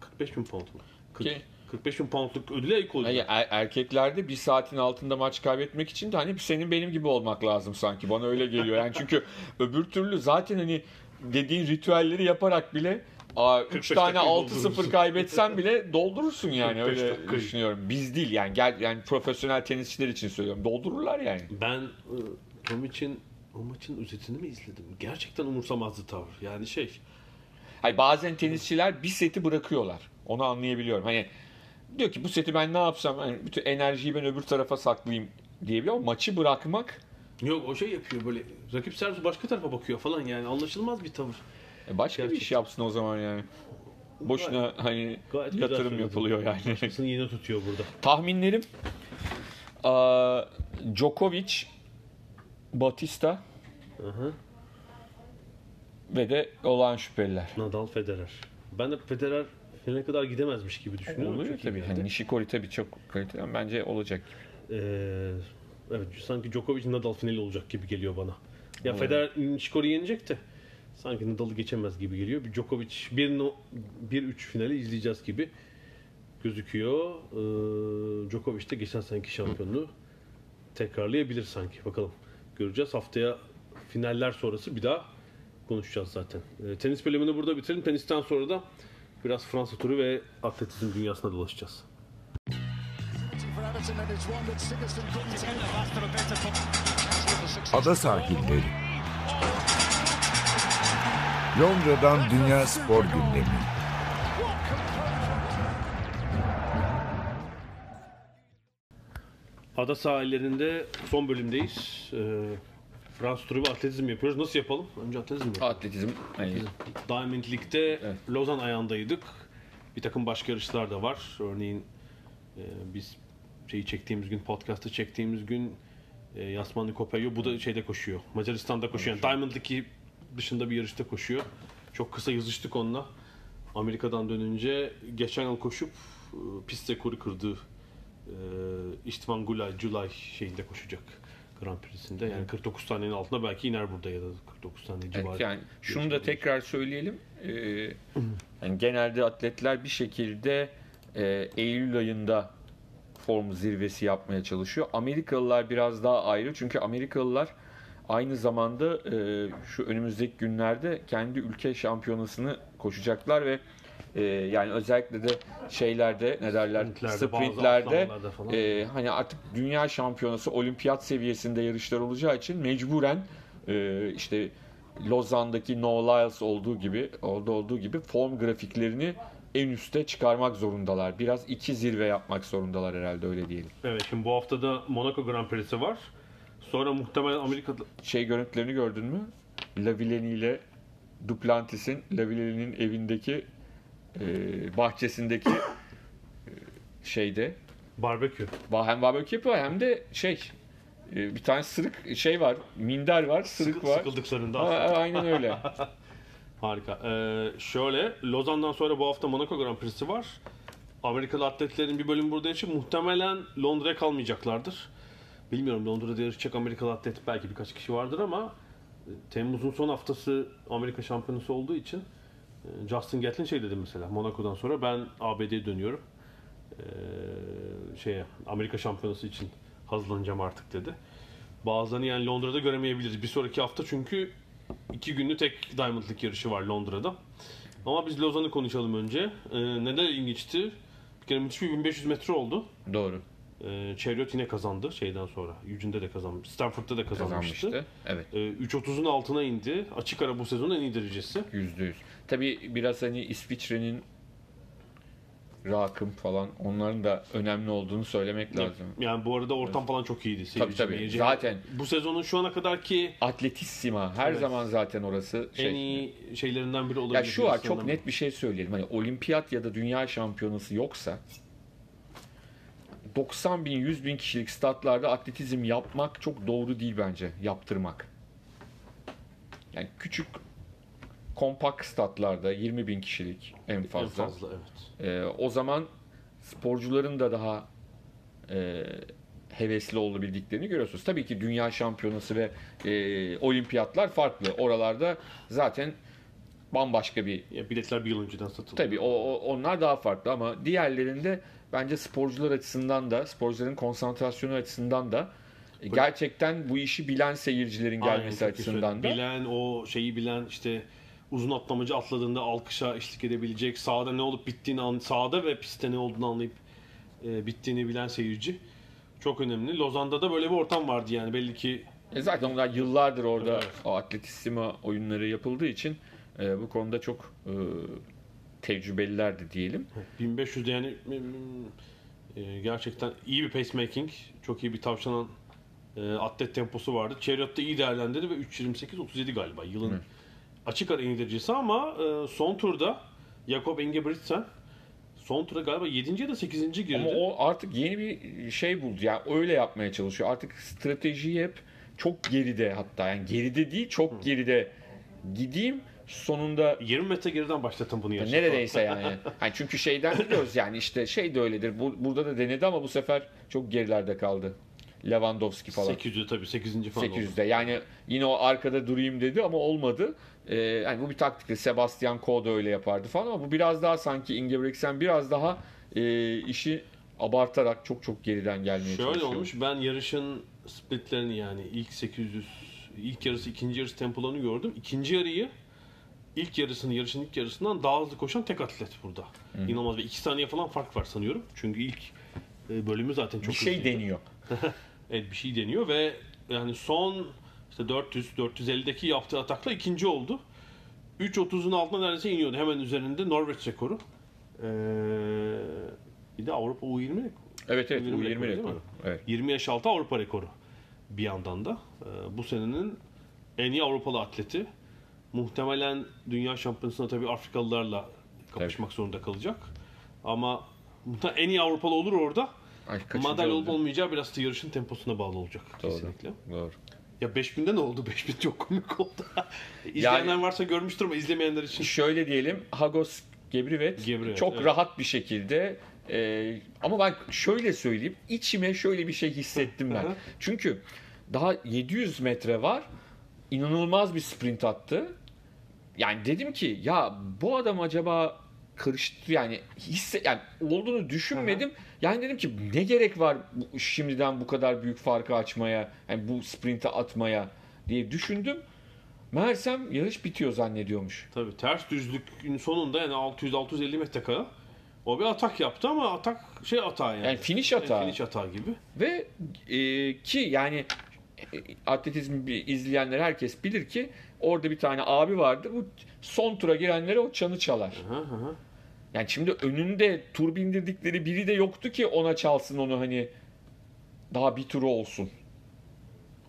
45 bin pound mu? 40, Ki- 45 bin poundluk ödüle el koydu. Yani er- erkeklerde bir saatin altında maç kaybetmek için de hani senin benim gibi olmak lazım sanki. Bana öyle geliyor. Yani çünkü öbür türlü zaten hani dediğin ritüelleri yaparak bile 3 45 tane dakika 6-0 doldurursun. kaybetsen bile doldurursun yani 45 öyle dakikayı. düşünüyorum. Biz değil yani gel yani profesyonel tenisçiler için söylüyorum. Doldururlar yani. Ben e, Tom için o maçın özetini mi izledim? Gerçekten umursamazdı tavır. Yani şey Hayır bazen tenisçiler bir seti bırakıyorlar. Onu anlayabiliyorum. Hani diyor ki bu seti ben ne yapsam hani bütün enerjiyi ben öbür tarafa saklayayım diyebiliyor ama maçı bırakmak yok o şey yapıyor böyle rakip servis başka tarafa bakıyor falan yani anlaşılmaz bir tavır. E başka bir iş Gerçekten. yapsın o zaman yani. Boşuna hani Gayet güzel yatırım söyledin. yapılıyor yani. Başkasını yine tutuyor burada. Tahminlerim aa, Djokovic, Batista, hı. ve de olağan şüpheliler. Nadal, Federer. Ben de Federer finale kadar gidemezmiş gibi düşünüyorum. Oluyor Çok iyi tabii. geldi. Hani Nishikori tabii çok kaliteli ama bence olacak. Ee, evet sanki Djokovic Nadal finali olacak gibi geliyor bana. Ya. Federer Nishikori yenecek de sanki Nadal'ı geçemez gibi geliyor. Bir Djokovic 1 1-3 finali izleyeceğiz gibi gözüküyor. Ee, Djokovic de geçen seneki şampiyonluğu tekrarlayabilir sanki. Bakalım. Göreceğiz. Haftaya finaller sonrası bir daha konuşacağız zaten. Ee, tenis bölümünü burada bitirelim. Tenisten sonra da biraz Fransa turu ve atletizm dünyasına dolaşacağız. For Addison Londra'dan Dünya Spor Gündemi. Ada sahillerinde son bölümdeyiz. Ee, Fransız turu ve atletizm yapıyoruz. Nasıl yapalım? Önce atletizm yapalım. Atletizm hani Diamond League'de Evet. Lozan ayağındaydık. Bir takım başka yarışlar da var. Örneğin e, biz şeyi çektiğimiz gün, podcast'ı çektiğimiz gün e, Yasmani Kopelyo bu da şeyde koşuyor. Macaristan'da koşuyor. Yani Diamond League dışında bir yarışta koşuyor. Çok kısa yazıştık onunla. Amerika'dan dönünce geçen yıl koşup e, pist rekoru kırdı. E, İştvan Gulay, Julay şeyinde koşacak. Grand Prix'sinde. Yani 49 tanenin altında belki iner burada ya da 49 tane civarı. Evet, yani şunu da tekrar söyleyelim. Ee, yani genelde atletler bir şekilde e, Eylül ayında form zirvesi yapmaya çalışıyor. Amerikalılar biraz daha ayrı. Çünkü Amerikalılar aynı zamanda e, şu önümüzdeki günlerde kendi ülke şampiyonasını koşacaklar ve e, yani özellikle de şeylerde ne derler Sprintlerde, e, hani artık dünya şampiyonası olimpiyat seviyesinde yarışlar olacağı için mecburen e, işte Lozan'daki No Lyles olduğu gibi orada olduğu gibi form grafiklerini en üste çıkarmak zorundalar. Biraz iki zirve yapmak zorundalar herhalde öyle diyelim. Evet şimdi bu hafta da Monaco Grand Prix'si var. Sonra muhtemelen Amerika'da Şey görüntülerini gördün mü? Lavilleni ile Duplantis'in Lavilleni'nin evindeki e, bahçesindeki e, şeyde barbekü. Ba- Hem barbekü yapıyor hem de şey e, bir tane sırık şey var, minder var, sırık Sıkı- var. Sıkıldıklarında. Aa, aynen öyle. Harika. Ee, şöyle Lozan'dan sonra bu hafta Monaco Grand Prix'si var. Amerikalı atletlerin bir bölümü burada için muhtemelen Londra'ya kalmayacaklardır. Bilmiyorum Londra'da yarışacak Amerikalı atlet belki birkaç kişi vardır ama e, Temmuz'un son haftası Amerika şampiyonası olduğu için e, Justin Gatlin şey dedi mesela Monaco'dan sonra ben ABD'ye dönüyorum. Ee, şeye Amerika şampiyonası için hazırlanacağım artık dedi. Bazılarını yani Londra'da göremeyebiliriz. Bir sonraki hafta çünkü iki günlük tek Diamond yarışı var Londra'da. Ama biz Lozan'ı konuşalım önce. Ee, neden ilginçti? Bir kere müthiş bir 1500 metre oldu. Doğru. Ee, Chariot yine kazandı şeyden sonra. Eugene'de de kazanmış. Stanford'da da kazanmıştı. Kazanmıştı. Evet. Ee, 3.30'un altına indi. Açık ara bu sezonun en iyi derecesi. Yüzde yüz. Tabii biraz hani İsviçre'nin rakım falan onların da önemli olduğunu söylemek lazım. Yani bu arada ortam falan çok iyiydi. Tabii, tabii. Seyirci- Zaten- Bu sezonun şu ana kadarki Atletissima her Evet. zaman zaten orası şey. en iyi şeylerinden biri olabilir. Ya şu var çok net bir şey söyleyelim. Hani olimpiyat ya da dünya şampiyonası yoksa 90 bin 100 bin kişilik statlarda atletizm yapmak çok doğru değil bence yaptırmak. Yani küçük kompakt statlarda 20 bin kişilik en fazla. En fazla evet. Ee, o zaman sporcuların da daha e, hevesli olabildiklerini görüyorsunuz. Tabii ki dünya şampiyonası ve e, olimpiyatlar farklı. Oralarda zaten bambaşka bir Ya biletler bir yıl önceden satıldı. Tabii o, o- onlar daha farklı ama diğerlerinde bence sporcular açısından da sporcuların konsantrasyonu açısından da e, gerçekten bu işi bilen seyircilerin Aynen, gelmesi iyi açısından da. Bilen o şeyi bilen işte uzun atlamacı atladığında alkışa eşlik edebilecek. Sahada ne olup bittiğini an sahada ve pistte ne olduğunu anlayıp e, bittiğini bilen seyirci çok önemli. Lozan'da da böyle bir ortam vardı yani belli ki E zaten onlar yıllardır orada Evet. o atletissima oyunları yapıldığı için e, bu konuda çok e, tecrübelilerdi diyelim. 1500'de yani e, gerçekten iyi bir pacemaking, çok iyi bir tavşanan e, atlet temposu vardı. Chariot'ta iyi değerlendirdi ve 3.28-37 galiba yılın açık ara derecesi ama e, son turda Jakob Ingebrigtsen son tura galiba 7. ya da 8. girdi. Ama o artık yeni bir şey buldu. Yani öyle yapmaya çalışıyor. Artık stratejiyi hep çok geride hatta yani geride değil çok geride gideyim sonunda 20 metre geriden başlatın bunu yarışı. neredeyse yani. yani çünkü şeyden biliyoruz yani işte şey de öyledir. Bu, burada da denedi ama bu sefer çok gerilerde kaldı. Lewandowski falan. 800'de tabii 8. falan oldu. 800'de. Yani yine o arkada durayım dedi ama olmadı. Ee, yani bu bir taktikti. Sebastian Coe da öyle yapardı falan ama bu biraz daha sanki Ingebrigtsen biraz daha e, işi abartarak çok çok geriden gelmeye Şöyle çalışıyor. olmuş ben yarışın splitlerini yani ilk 800 ilk yarısı ikinci yarısı tempolarını gördüm. İkinci yarıyı ilk yarısını yarışın ilk yarısından daha hızlı koşan tek atlet burada. İnanılmaz ve 2 saniye falan fark var sanıyorum. Çünkü ilk e, bölümü zaten çok Bir şey hızlıydı. deniyor. Evet bir şey deniyor ve yani son işte 400 450'deki yaptığı atakla ikinci oldu. 3.30'un altına neredeyse iniyordu. Hemen üzerinde Norveç rekoru. Ee, bir de Avrupa U20 Evet evet U20 bu 20 rekoru? Evet. 20 yaş altı Avrupa rekoru bir yandan da. Ee, bu senenin en iyi Avrupalı atleti. Muhtemelen dünya şampiyonasında tabii Afrikalılarla kapışmak zorunda kalacak. Ama en iyi Avrupalı olur orada. Ay, Madalya olup olmayacağı biraz da yarışın temposuna bağlı olacak Doğru. kesinlikle. Doğru. Ya 5000'de ne oldu? 5000 çok komik oldu. İzleyenler Yani- varsa görmüştür ama izlemeyenler için. Şöyle diyelim Hagos Gebrivet Gebrivet, çok evet. rahat bir şekilde e, ama ben şöyle söyleyeyim içime şöyle bir şey hissettim ben. Çünkü daha 700 metre var inanılmaz bir sprint attı. Yani dedim ki ya bu adam acaba karıştı yani hisse yani olduğunu düşünmedim. Yani dedim ki ne gerek var bu- şimdiden bu kadar büyük farkı açmaya, yani bu sprinte atmaya diye düşündüm. Meğersem yarış bitiyor zannediyormuş. Tabii ters düzlükün sonunda yani 600-650 metre kala o bir atak yaptı ama atak şey atağı yani. Yani finish hata. Finish atağı gibi. Ve e, ki yani e, atletizmi bir izleyenler herkes bilir ki orada bir tane abi vardı. Bu son tura girenlere o çanı çalar. Yani şimdi önünde tur bindirdikleri biri de yoktu ki ona çalsın onu hani daha bir turu olsun.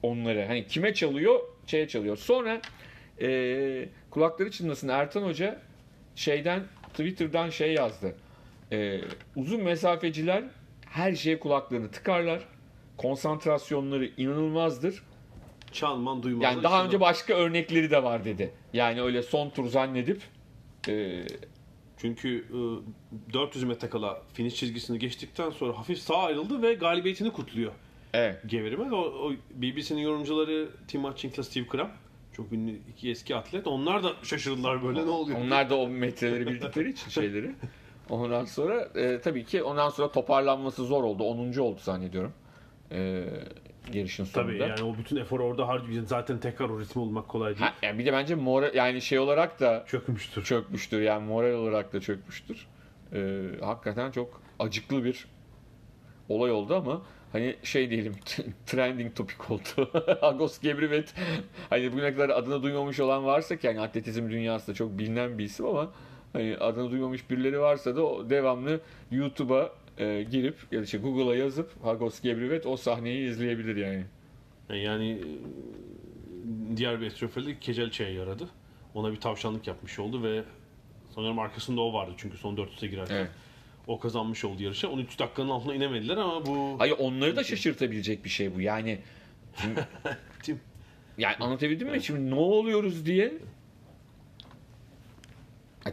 Onları hani kime çalıyor? Şeye çalıyor. Sonra e, kulakları çınlasın Ertan Hoca şeyden Twitter'dan şey yazdı. E, uzun mesafeciler her şeye kulaklarını tıkarlar. Konsantrasyonları inanılmazdır. Çalman duymaz. Yani daha önce başka örnekleri de var dedi. Yani öyle son tur zannedip e, Çünkü e, 400 metre kala finish çizgisini geçtikten sonra hafif sağa ayrıldı ve galibiyetini kutluyor. evet. Geverime. O, o BBC'nin yorumcuları Tim Hutchins'la Steve Cram. Çok ünlü iki eski atlet. Onlar da şaşırdılar böyle ne oluyor? Onlar da o metreleri bildikleri için şeyleri. Ondan sonra e, tabii ki ondan sonra toparlanması zor oldu. 10. oldu zannediyorum. E, yarışın sonunda. Tabii yani o bütün efor orada harcıyor. Zaten tekrar o ritmi olmak kolay değil. Ha, yani bir de bence moral yani şey olarak da Çökmüştür. çökmüştür. Yani moral olarak da çökmüştür. E, hakikaten çok acıklı bir olay oldu ama hani şey diyelim trending topik oldu. Agos Gebrivet hani bugüne kadar adını duymamış olan varsa ki yani atletizm dünyasında çok bilinen bir isim ama hani adını duymamış birileri varsa da o devamlı YouTube'a e, girip ya işte Google'a yazıp Hagos Gebrivet o sahneyi izleyebilir yani. Yani e, diğer bir etrafeli Kecelçe'ye yaradı. Ona bir tavşanlık yapmış oldu ve sanırım arkasında o vardı çünkü son 400'e girerken. Evet. O kazanmış oldu yarışı. 13 dakikanın altına inemediler ama bu... Hayır onları da şaşırtabilecek bir şey bu. Yani Tim. Yani anlatabildim mi? Şimdi ne oluyoruz diye.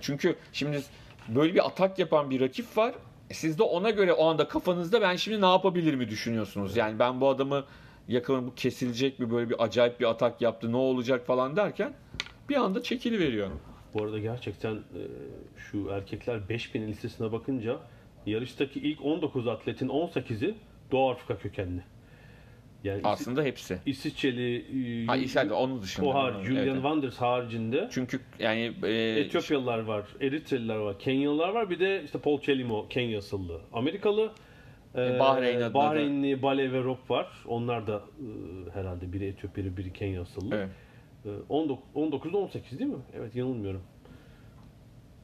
Çünkü şimdi böyle bir atak yapan bir rakip var. E Siz de ona göre o anda kafanızda ben şimdi ne yapabilir mi düşünüyorsunuz? Yani ben bu adamı yakalarım bu kesilecek mi böyle bir acayip bir atak yaptı ne olacak falan derken bir anda çekili veriyor. Bu arada gerçekten e, şu erkekler 5000 listesine bakınca yarıştaki ilk 19 atletin 18'i Doğu Afrika kökenli. Yani Aslında hepsi. İsviçreli, e, Ha İsrail onun dışında. o har, Julian evet. Wanders haricinde Çünkü yani e, Etiyopyalılar var, Eritreliler var, Kenyalılar var. Bir de işte Paul Chelimo, Kenya asıllı. Amerikalı. e, Bahreyn da- Bahreynli Bale ve Rob var. Onlar da e, herhalde biri Etiyopyalı, biri Kenya asıllı. evet. E, 19 19'da 18 değil mi? Evet yanılmıyorum.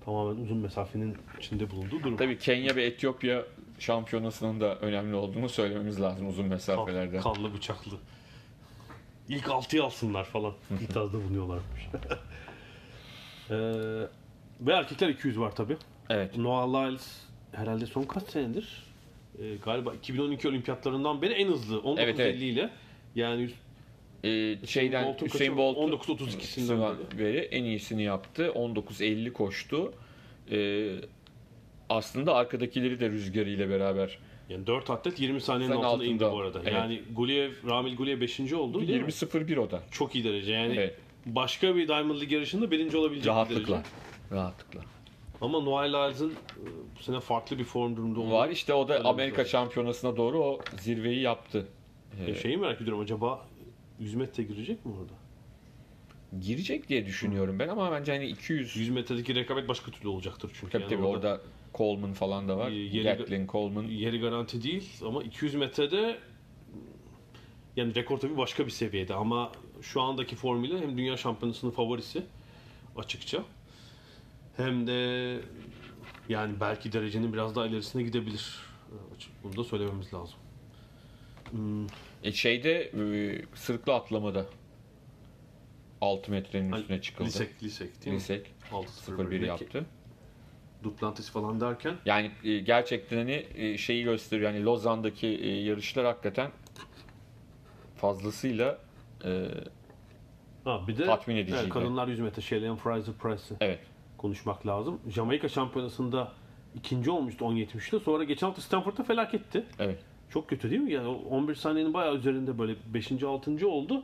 Tamamen uzun mesafenin içinde bulunduğu durum. Tabii Kenya ve Etiyopya şampiyonasının da önemli olduğunu söylememiz lazım uzun mesafelerde. kanlı bıçaklı. İlk 6'yı alsınlar falan. İtirazda bulunuyorlarmış. e, ve erkekler 200 var tabii. Evet. Noah Lyles herhalde son kaç senedir? Ee, galiba 2012 olimpiyatlarından beri en hızlı 19.50 Evet, evet. ile yani yüz- e, şeyden Bolt'un Hüseyin? Bolt'un 19.32'sinden beri. en iyisini yaptı. 19.50 koştu. E, aslında arkadakileri de rüzgarıyla beraber Yani 4 atlet 20 saniyenin Sen altında, indi altında. bu arada. Evet. Yani Guliev, Ramil Guliev 5. oldu. değil mi? 20.01 o da. Çok iyi derece. Yani Evet. başka bir Diamond League yarışında birinci olabilecek bir Rahatlıkla. derece. Rahatlıkla. Ama Noel Lyles'ın e, bu sene farklı bir form durumda olduğu. Var işte o da Amerika bir şampiyonasına doğru o zirveyi yaptı. E, şeyi merak ediyorum acaba 100 metre girecek mi orada? Girecek diye düşünüyorum ben ama bence hani 200 100 metredeki rekabet başka türlü olacaktır çünkü. tabii Yani tabii orada Coleman falan da var. Ee, yeri- Gatlin, Coleman. yeri garanti değil ama 200 metrede yani rekor tabii başka bir seviyede ama şu andaki formüle hem dünya şampiyonasının favorisi açıkça hem de yani belki derecenin biraz daha ilerisine gidebilir. Bunu da söylememiz lazım. Hmm, E şeyde e, sırıklı atlamada 6 metrenin üstüne çıkıldı. Lisek, Lisek değil mi? Lisek 6-0-1 0-1 yaptı. Duplantis falan derken Yani e, gerçekten hani e, şeyi gösteriyor. Yani Lozan'daki e, yarışlar hakikaten fazlasıyla e, ha, bir de Tatmin ediciydi. evet, kadınlar 100 metre Shelley Fraser Price'ı evet konuşmak lazım. Jamaika şampiyonasında ikinci olmuştu 10.70'te. Sonra geçen hafta Stanford'da felaketti. evet Çok kötü değil mi? Yani o 11 saniyenin bayağı üzerinde böyle 5. 6. oldu.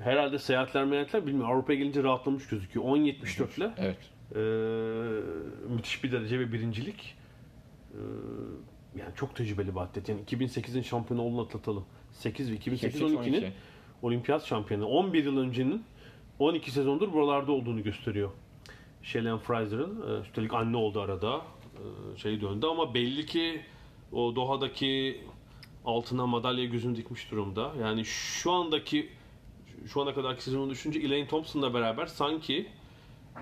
Herhalde seyahatler meyahatler bilmiyorum. Avrupa'ya gelince rahatlamış gözüküyor. 10.74 ile evet. Ee, müthiş bir derece ve birincilik. Ee, yani çok tecrübeli bir atlet. Yani 2008'in şampiyonu olduğunu atlatalım. 8 ve 2008 12'nin 12. olimpiyat şampiyonu. 11 yıl öncenin 12 sezondur buralarda olduğunu gösteriyor. Shelley Fraser'ın. Ee, Üstelik anne oldu arada. Ee, Şey döndü ama belli ki o Doha'daki altına madalya gözünü dikmiş durumda. Yani şu andaki şu ana kadarki sezonu düşünce Elaine Thompson'la beraber sanki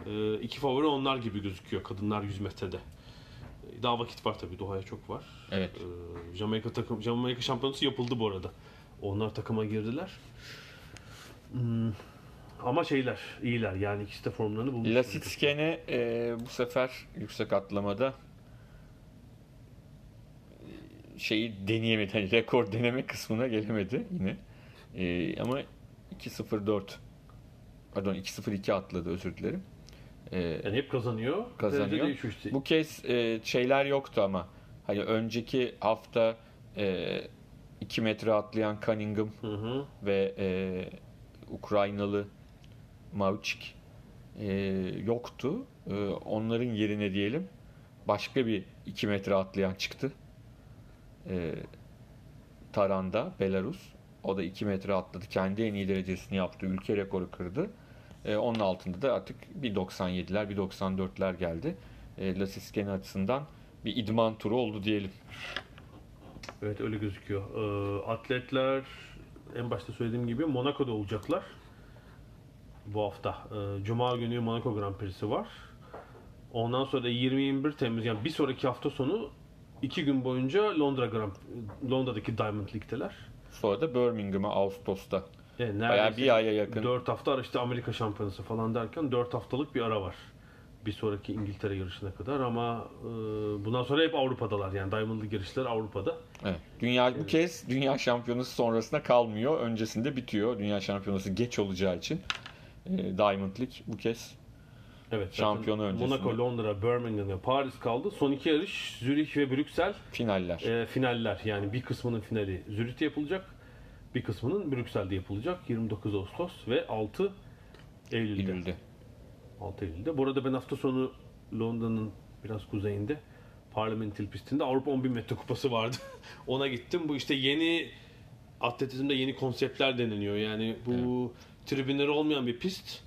e, iki favori onlar gibi gözüküyor kadınlar 100 metrede. E, Daha vakit var tabii Doha'ya çok var. Evet. Ee, Jamaika takım Jamaika şampiyonası yapıldı bu arada. Onlar takıma girdiler. Hmm, Ama şeyler iyiler yani ikisi de formlarını bulmuş. Lasitskene e, bu sefer yüksek atlamada e, şeyi deneyemedi. Hani rekor deneme kısmına gelemedi yine. E, ama 2.04 pardon 2.02 atladı özür dilerim. E, Yani hep kazanıyor. Kazanıyor. Bu kez e, şeyler yoktu ama hani önceki hafta e, 2 metre atlayan Cunningham Hı hı. ve e, Ukraynalı Mavçik e, yoktu. E, onların yerine diyelim başka bir 2 metre atlayan çıktı. E, Taran'da Belarus. O da 2 metre atladı. Kendi en iyi derecesini yaptı. Ülke rekoru kırdı. E, onun altında da artık 1.97'ler, 1.94'ler geldi. E, Lasisken açısından bir idman turu oldu diyelim. Evet öyle gözüküyor. Ee, atletler en başta söylediğim gibi Monaco'da olacaklar. Bu hafta. Ee, Cuma günü Monaco Grand Prix'si var. Ondan sonra da 20-21 Temmuz yani bir sonraki hafta sonu iki gün boyunca Londra Grand Londra'daki Diamond League'teler. Sonra da Birmingham'a Ağustos'ta. Yani Bayağı neredeyse bir aya yakın. 4 hafta işte Amerika şampiyonası falan derken 4 haftalık bir ara var. Bir sonraki İngiltere yarışına kadar ama e, bundan sonra hep Avrupa'dalar yani Diamond League yarışları Avrupa'da. Evet. Dünya bu kez dünya şampiyonası sonrasında kalmıyor. Öncesinde bitiyor. Dünya şampiyonası geç olacağı için. E, Diamond League bu kez Evet. Şampiyonu öncesinde. Monaco, Londra, Birmingham ve Paris kaldı. Son iki yarış Zürih ve Brüksel finaller. e, finaller. Yani bir kısmının finali Zürih'te yapılacak. Bir kısmının Brüksel'de yapılacak. 29 Ağustos ve 6 Eylül'de. Eylül'de. 6 Eylül'de. Bu arada ben hafta sonu Londra'nın biraz kuzeyinde Parliament pistinde Avrupa 10.000 metre kupası vardı. Ona gittim. Bu işte yeni atletizmde yeni konseptler deneniyor. Yani bu tribünleri olmayan bir pist.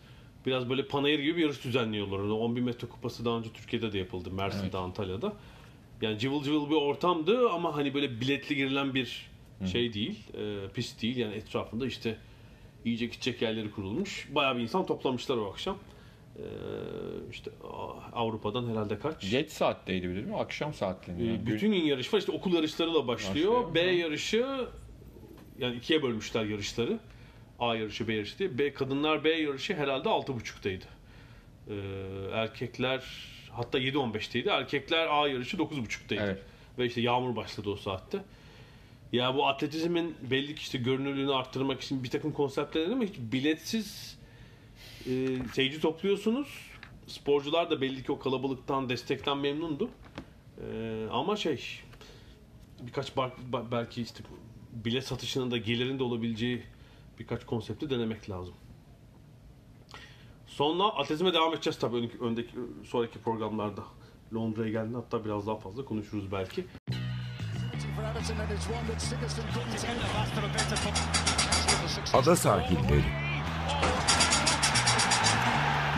Biraz böyle panayır gibi bir yarış düzenliyorlar. Onu 10.000 metre kupası daha önce Türkiye'de de yapıldı. Mersin'de, Evet. Antalya'da. Yani cıvıl cıvıl bir ortamdı ama hani böyle biletli girilen bir şey değil. e, pist değil. Yani etrafında işte yiyecek içecek yerleri kurulmuş. Bayağı bir insan toplamışlar o akşam. Ee, işte Avrupa'dan herhalde kaç? Geç saatteydi değil mi? Akşam saatlerinde. Ee, Yani. Bütün gün yarış var. İşte okul yarışlarıyla başlıyor. Başlıyor. B yarışı yani ikiye bölmüşler yarışları. A yarışı, B yarışı diye. B kadınlar B yarışı herhalde 6.30'daydı. Ee, erkekler hatta 7.15'teydi. Erkekler A yarışı 9.30'daydı. Evet. Ve işte yağmur başladı o saatte. Ya bu atletizmin belli ki işte görünürlüğünü arttırmak için bir takım konseptler ama hiç biletsiz e, seyirci topluyorsunuz. Sporcular da belli ki o kalabalıktan, destekten memnundu. E, ama şey birkaç bar- ba- belki işte bilet satışının da gelirin de olabileceği birkaç konsepti denemek lazım. Sonra atletizme devam edeceğiz tabii öndeki, öndeki sonraki programlarda. Londra'ya geldiğinde hatta biraz daha fazla konuşuruz belki. Ada sahilleri.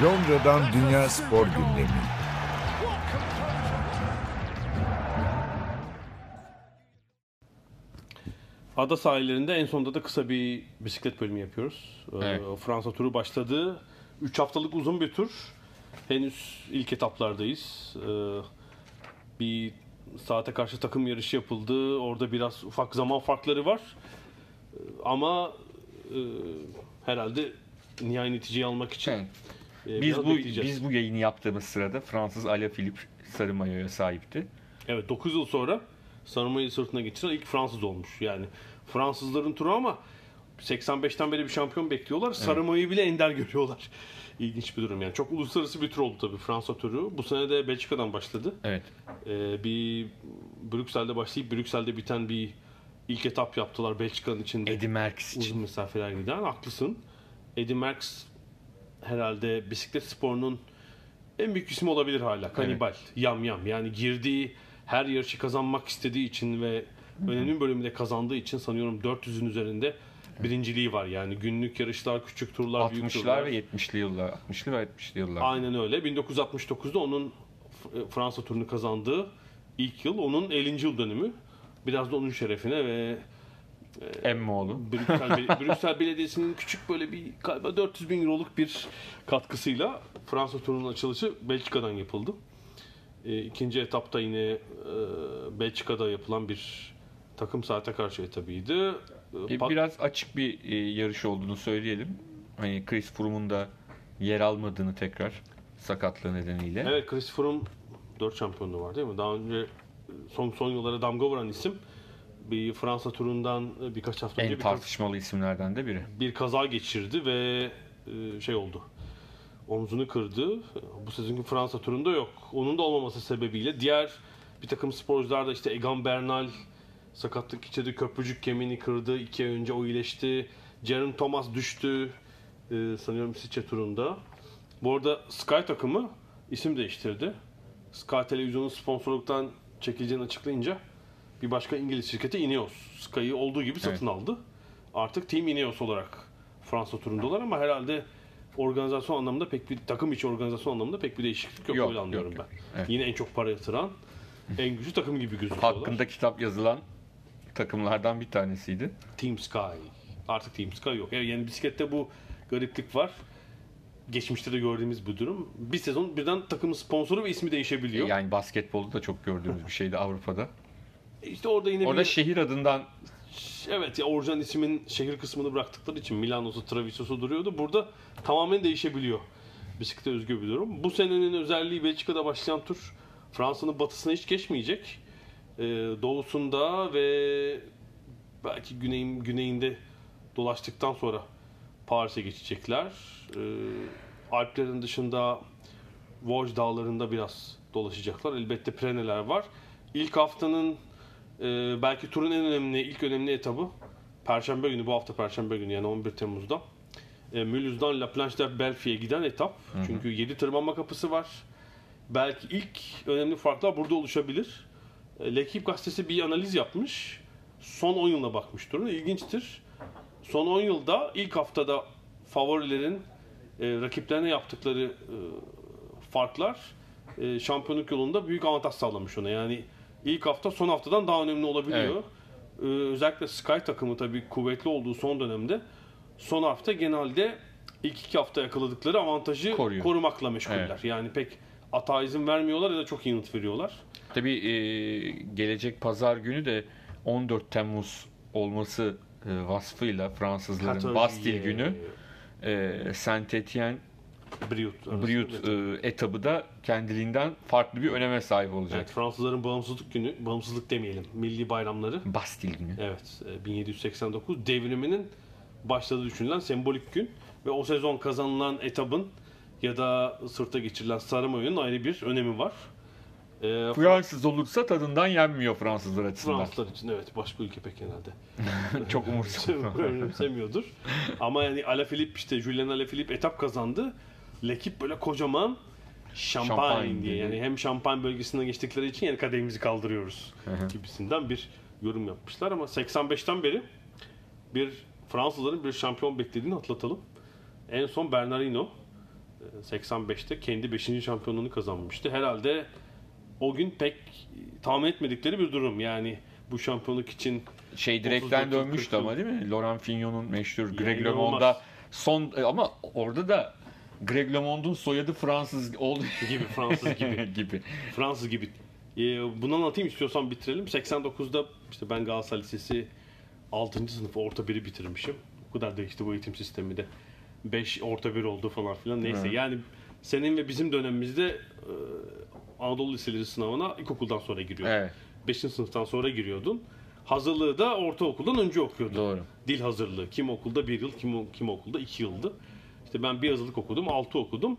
Londra'dan Dünya Spor Gündemi. Ada sahillerinde en sonunda da kısa bir bisiklet bölümü yapıyoruz. Ee, Evet. Fransa turu başladı. 3 haftalık uzun bir tur. Henüz ilk etaplardayız. Ee, bir saate karşı takım yarışı yapıldı. Orada biraz ufak zaman farkları var. Ama e, herhalde nihai neticeyi almak için Evet. e, Biz bu bekleyeceğiz. biz bu yayını yaptığımız sırada Fransız Alaphilippe sarı mayoya sahipti. Evet 9 yıl sonra sarmayı sırtına geçiren ilk Fransız olmuş. Yani Fransızların turu ama 85'ten beri bir şampiyon bekliyorlar. Sarımayı bile ender görüyorlar. İlginç bir durum yani. Çok uluslararası bir tur oldu tabii Fransa turu. Bu sene de Belçika'dan başladı. Evet. Ee, bir Brüksel'de başlayıp Brüksel'de biten bir ilk etap yaptılar Belçika'nın içinde. Eddy Merckx için. Uzun mesafeler giden. Haklısın. Eddy Merckx herhalde bisiklet sporunun en büyük ismi olabilir hala. Kanibal. Yam yam. Yani girdiği her yarışı kazanmak istediği için ve önemli bir bölümde kazandığı için sanıyorum 400'ün üzerinde birinciliği var. Yani günlük yarışlar, küçük turlar, büyük turlar. 60'lar ve 70'li yıllar. 60'lı ve 70'li yıllar. Aynen öyle. 1969'da onun F- Fransa turunu kazandığı ilk yıl onun 50. yıl dönümü. Biraz da onun şerefine ve Emmoğlu. Brüksel, Brüksel Belediyesi'nin küçük böyle bir galiba 400 bin euroluk bir katkısıyla Fransa turunun açılışı Belçika'dan yapıldı. E, ikinci etapta yine e, Belçika'da yapılan bir takım saate karşı etabıydı. E, pat- Biraz açık bir e, yarış olduğunu söyleyelim. Hani Chris Froome'un da yer almadığını tekrar sakatlığı nedeniyle. Evet Chris Froome 4 şampiyonluğu var değil mi? Daha önce e, son son yıllara damga vuran isim. Bir Fransa turundan e, birkaç hafta önce En bir, tartışmalı isimlerden de biri. bir kaza geçirdi ve şey oldu. Omzunu kırdı. Bu sezonki Fransa turunda yok. Onun da olmaması sebebiyle diğer bir takım sporcular da işte Egan Bernal sakatlık geçirdi. Köprücük kemiğini kırdı. iki ay önce o iyileşti. Jaron Thomas düştü. E, sanıyorum Siçe turunda. Bu arada Sky takımı isim değiştirdi. Sky Televizyon'un sponsorluktan çekileceğini açıklayınca bir başka İngiliz şirketi Ineos. Sky'ı olduğu gibi satın aldı. Artık Team Ineos olarak Fransa turundalar ama herhalde organizasyon anlamında pek bir takım içi organizasyon anlamında pek bir değişiklik yok, Yok, öyle anlıyorum yok, ben. yok. Evet. Yine en çok para yatıran, en güçlü takım gibi gözüküyorlar. Hakkında kitap yazılan takımlardan bir tanesiydi. Team Sky. Artık Team Sky yok. Yani, yani bisiklette bu gariplik var. Geçmişte de gördüğümüz bu durum. Bir sezon birden takımın sponsoru ve ismi değişebiliyor. Yani basketbolda da çok gördüğümüz bir şeydi Avrupa'da. İşte orada yine Orada bir... şehir adından Evet ya orijinal ismin şehir kısmını bıraktıkları için Milano'su, Treviso'su duruyordu. Burada tamamen değişebiliyor. Bisiklete özgü bir durum. Bu senenin özelliği Belçika'da başlayan tur Fransa'nın batısına hiç geçmeyecek. Ee, doğusunda ve belki güneyin, güneyinde dolaştıktan sonra Paris'e geçecekler. Ee, Alplerin dışında Vosges dağlarında biraz dolaşacaklar. Elbette Preneler var. İlk haftanın e, belki turun en önemli, ilk önemli etabı Perşembe günü, bu hafta Perşembe günü yani 11 Temmuz'da. E, Mulhouse'dan La Planche de Belfi'ye giden etap. Çünkü 7 tırmanma kapısı var. Belki ilk önemli farklar burada oluşabilir. E, L'Equipe gazetesi bir analiz yapmış. Son 10 yılına bakmış turun. İlginçtir. Son 10 yılda ilk haftada favorilerin e, rakiplerine yaptıkları e, farklar e, şampiyonluk yolunda büyük avantaj sağlamış ona. Yani ilk hafta son haftadan daha önemli olabiliyor. E, özellikle Sky takımı tabii kuvvetli olduğu son dönemde son hafta genelde ilk iki hafta yakaladıkları avantajı Koruyor. korumakla meşguller. Evet. Yani pek ata izin vermiyorlar ya da çok iyi yanıt veriyorlar. Tabii e, gelecek pazar günü de 14 Temmuz olması e, vasfıyla Fransızların Katorjiye. Bastille günü e, Saint Etienne Briut. Briut e, etabı da kendiliğinden farklı bir öneme sahip olacak. Evet, Fransızların bağımsızlık günü, bağımsızlık demeyelim, milli bayramları. Bastil günü. Evet, e, 1789 devriminin başladığı düşünülen sembolik gün ve o sezon kazanılan etabın ya da sırta geçirilen sarı mayonun ayrı bir önemi var. E, Fransız olursa tadından yenmiyor Fransızlar açısından. Fransızlar için evet başka ülke pek genelde Çok umursamıyor. önemsemiyordur. Ama yani Alaphilippe işte Julien Alaphilippe etap kazandı. Lekip böyle kocaman şampanya diye yani hem şampanya bölgesinden geçtikleri için yani kadehimizi kaldırıyoruz gibisinden bir yorum yapmışlar ama 85'ten beri bir Fransızların bir şampiyon beklediğini atlatalım. En son Bernardino 85'te kendi 5. şampiyonluğunu kazanmıştı. Herhalde o gün pek tahmin etmedikleri bir durum. Yani bu şampiyonluk için Şey direkten 39, dönmüştü 40. ama değil mi? Laurent Fignon'un meşhur Greg. LeMond'a son e, ama orada da Greg LeMond'un soyadı Fransız olduğu gibi Fransız gibi gibi. Fransız gibi. Ee, bunu anlatayım istiyorsan bitirelim. 89'da işte ben Galatasaray Lisesi 6. sınıf orta biri bitirmişim. O kadar değişti bu eğitim sistemi de. 5 orta bir oldu falan filan. Neyse Hı. yani senin ve bizim dönemimizde e, Anadolu Liseleri sınavına ilkokuldan sonra giriyordun. Evet, 5. sınıftan sonra giriyordun. Hazırlığı da ortaokuldan önce okuyordun. doğru. Dil hazırlığı. Kim okulda bir yıl, kim, kim okulda iki yıldı. İşte ben bir yazılık okudum, altı okudum.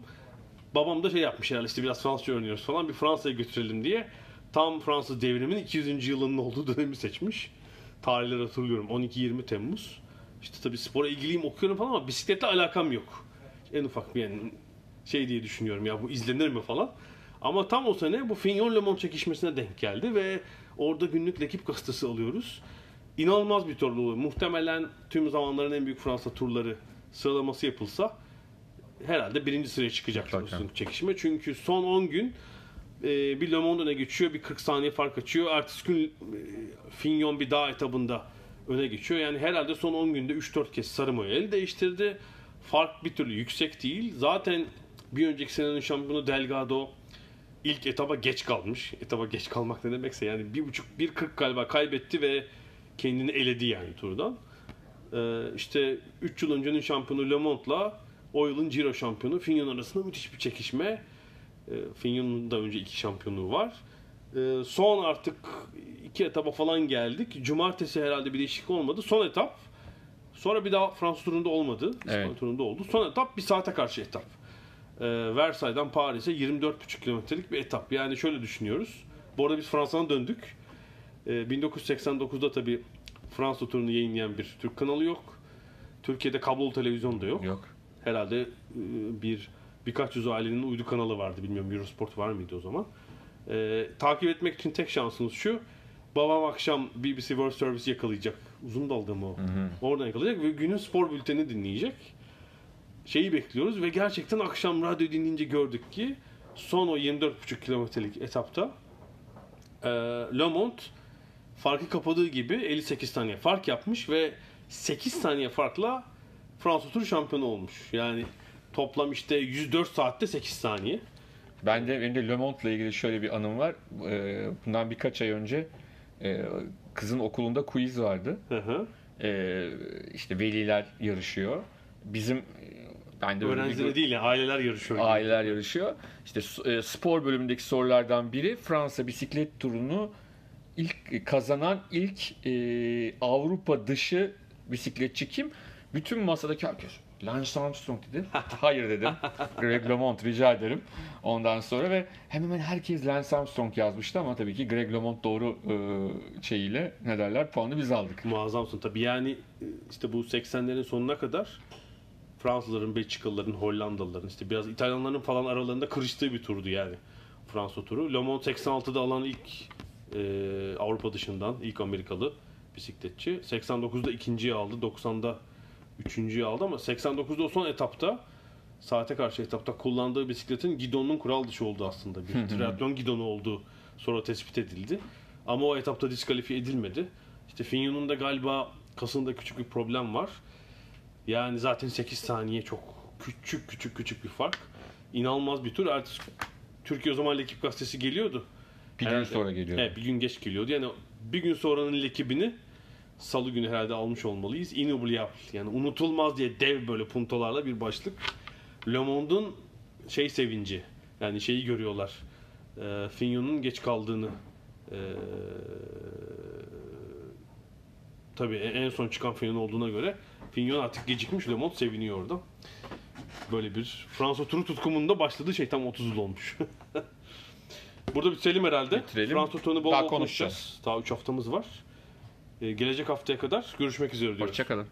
Babam da şey yapmış herhalde işte biraz Fransızca öğreniyoruz falan bir Fransa'ya götürelim diye. Tam Fransız devriminin 200. yılının olduğu dönemi seçmiş. Tarihleri hatırlıyorum 12-20 Temmuz. İşte tabii spora ilgiliyim okuyorum falan ama bisikletle alakam yok. En ufak bir yani şey diye düşünüyorum ya bu izlenir mi falan. Ama tam o sene bu Fignon Le çekişmesine denk geldi ve orada günlük Lekip gazetesi alıyoruz. İnanılmaz bir oluyor. Muhtemelen tüm zamanların en büyük Fransa turları sıralaması yapılsa herhalde birinci sıraya çıkacak bu çekişme. Çünkü son 10 gün e, bir Le öne geçiyor, bir 40 saniye fark açıyor. Ertesi gün e, Fignon bir dağ etabında öne geçiyor. Yani herhalde son 10 günde 3-4 kez sarı mayo el değiştirdi. Fark bir türlü yüksek değil. Zaten bir önceki senenin şampiyonu Delgado ilk etaba geç kalmış. Etaba geç kalmak ne demekse yani bir buçuk, bir kırk galiba kaybetti ve kendini eledi yani turdan. Ee, işte 3 yıl öncenin şampiyonu Le Monde'la o yılın Giro şampiyonu Fignon arasında müthiş bir çekişme. Ee, Fignon'un da önce iki şampiyonluğu var. Ee, son artık iki etaba falan geldik. Cumartesi herhalde bir değişiklik olmadı. Son etap. Sonra bir daha Fransız turunda olmadı. İspanya Evet. turunda oldu. Son etap bir saate karşı etap. Ee, Versay'dan Paris'e 24,5 kilometrelik bir etap. Yani şöyle düşünüyoruz. Bu arada biz Fransa'dan döndük. Ee, 1989'da tabii Fransa turunu yayınlayan bir Türk kanalı yok. Türkiye'de kablolu televizyon da yok. Yok. Herhalde e, bir birkaç yüz ailenin uydu kanalı vardı. Bilmiyorum Eurosport var mıydı o zaman. Ee, takip etmek için tek şansınız şu. Babam akşam BBC World Service yakalayacak. Uzun dalga mı o? Oradan yakalayacak ve günün spor bülteni dinleyecek. Şeyi bekliyoruz ve gerçekten akşam radyo dinleyince gördük ki son o 24,5 kilometrelik etapta e, Le Monde farkı kapadığı gibi 58 saniye fark yapmış ve 8 saniye farkla Fransa Turu şampiyonu olmuş. Yani toplam işte 104 saatte 8 saniye. Ben de benim de Le Monde'la ilgili şöyle bir anım var. Ee, bundan birkaç ay önce e, kızın okulunda quiz vardı. Hı hı. Ee, işte veliler yarışıyor. Bizim e, ben de öyle bir değil yani aileler yarışıyor. aileler yarışıyor. İşte e, spor bölümündeki sorulardan biri Fransa bisiklet turunu ilk kazanan ilk e, Avrupa dışı bisikletçi kim? Bütün masadaki herkes Lance Armstrong dedi. Hayır dedim. Greg LeMond rica ederim. Ondan sonra ve hemen hemen herkes Lance Armstrong yazmıştı ama tabii ki Greg LeMond doğru e, şeyiyle ne derler puanı biz aldık. Muazzamsın tabii. Yani e, işte bu 80'lerin sonuna kadar Fransızların, Belçikalıların, Hollandalıların, işte biraz İtalyanların falan aralarında kırıştığı bir turdu yani. Fransa turu. Le Monde 86'da alan ilk e, Avrupa dışından ilk Amerikalı bisikletçi. 89'da ikinciyi aldı. 90'da üçüncüyü aldı ama 89'da o son etapta saate karşı etapta kullandığı bisikletin gidonun kural dışı olduğu aslında. Bir triatlon gidonu olduğu sonra tespit edildi. Ama o etapta diskalifiye edilmedi. İşte Fignon'un da galiba kasında küçük bir problem var. Yani zaten 8 saniye çok küçük küçük küçük bir fark. İnanılmaz bir tur. Ertesi Türkiye o zaman ekip gazetesi geliyordu. Bir gün Herhalde- sonra geliyor. Evet bir gün geç geliyordu. Yani bir gün sonranın ekibini salı günü herhalde almış olmalıyız. Inoubliable yani unutulmaz diye dev böyle puntolarla bir başlık. Le Monde'un şey sevinci. Yani şeyi görüyorlar. E, Fignon'un geç kaldığını e, tabii en son çıkan Fignon olduğuna göre Fignon artık gecikmiş. Le Monde seviniyor orada. Böyle bir Fransa turu tutkumunda başladığı şey tam 30 yıl olmuş. Burada bitirelim herhalde. Bitirelim. Fransa turunu bol Daha bol konuşacağız. konuşacağız. Daha 3 haftamız var. Ee, gelecek haftaya kadar görüşmek üzere diyoruz. Hoşçakalın.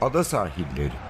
Ada sahilleri.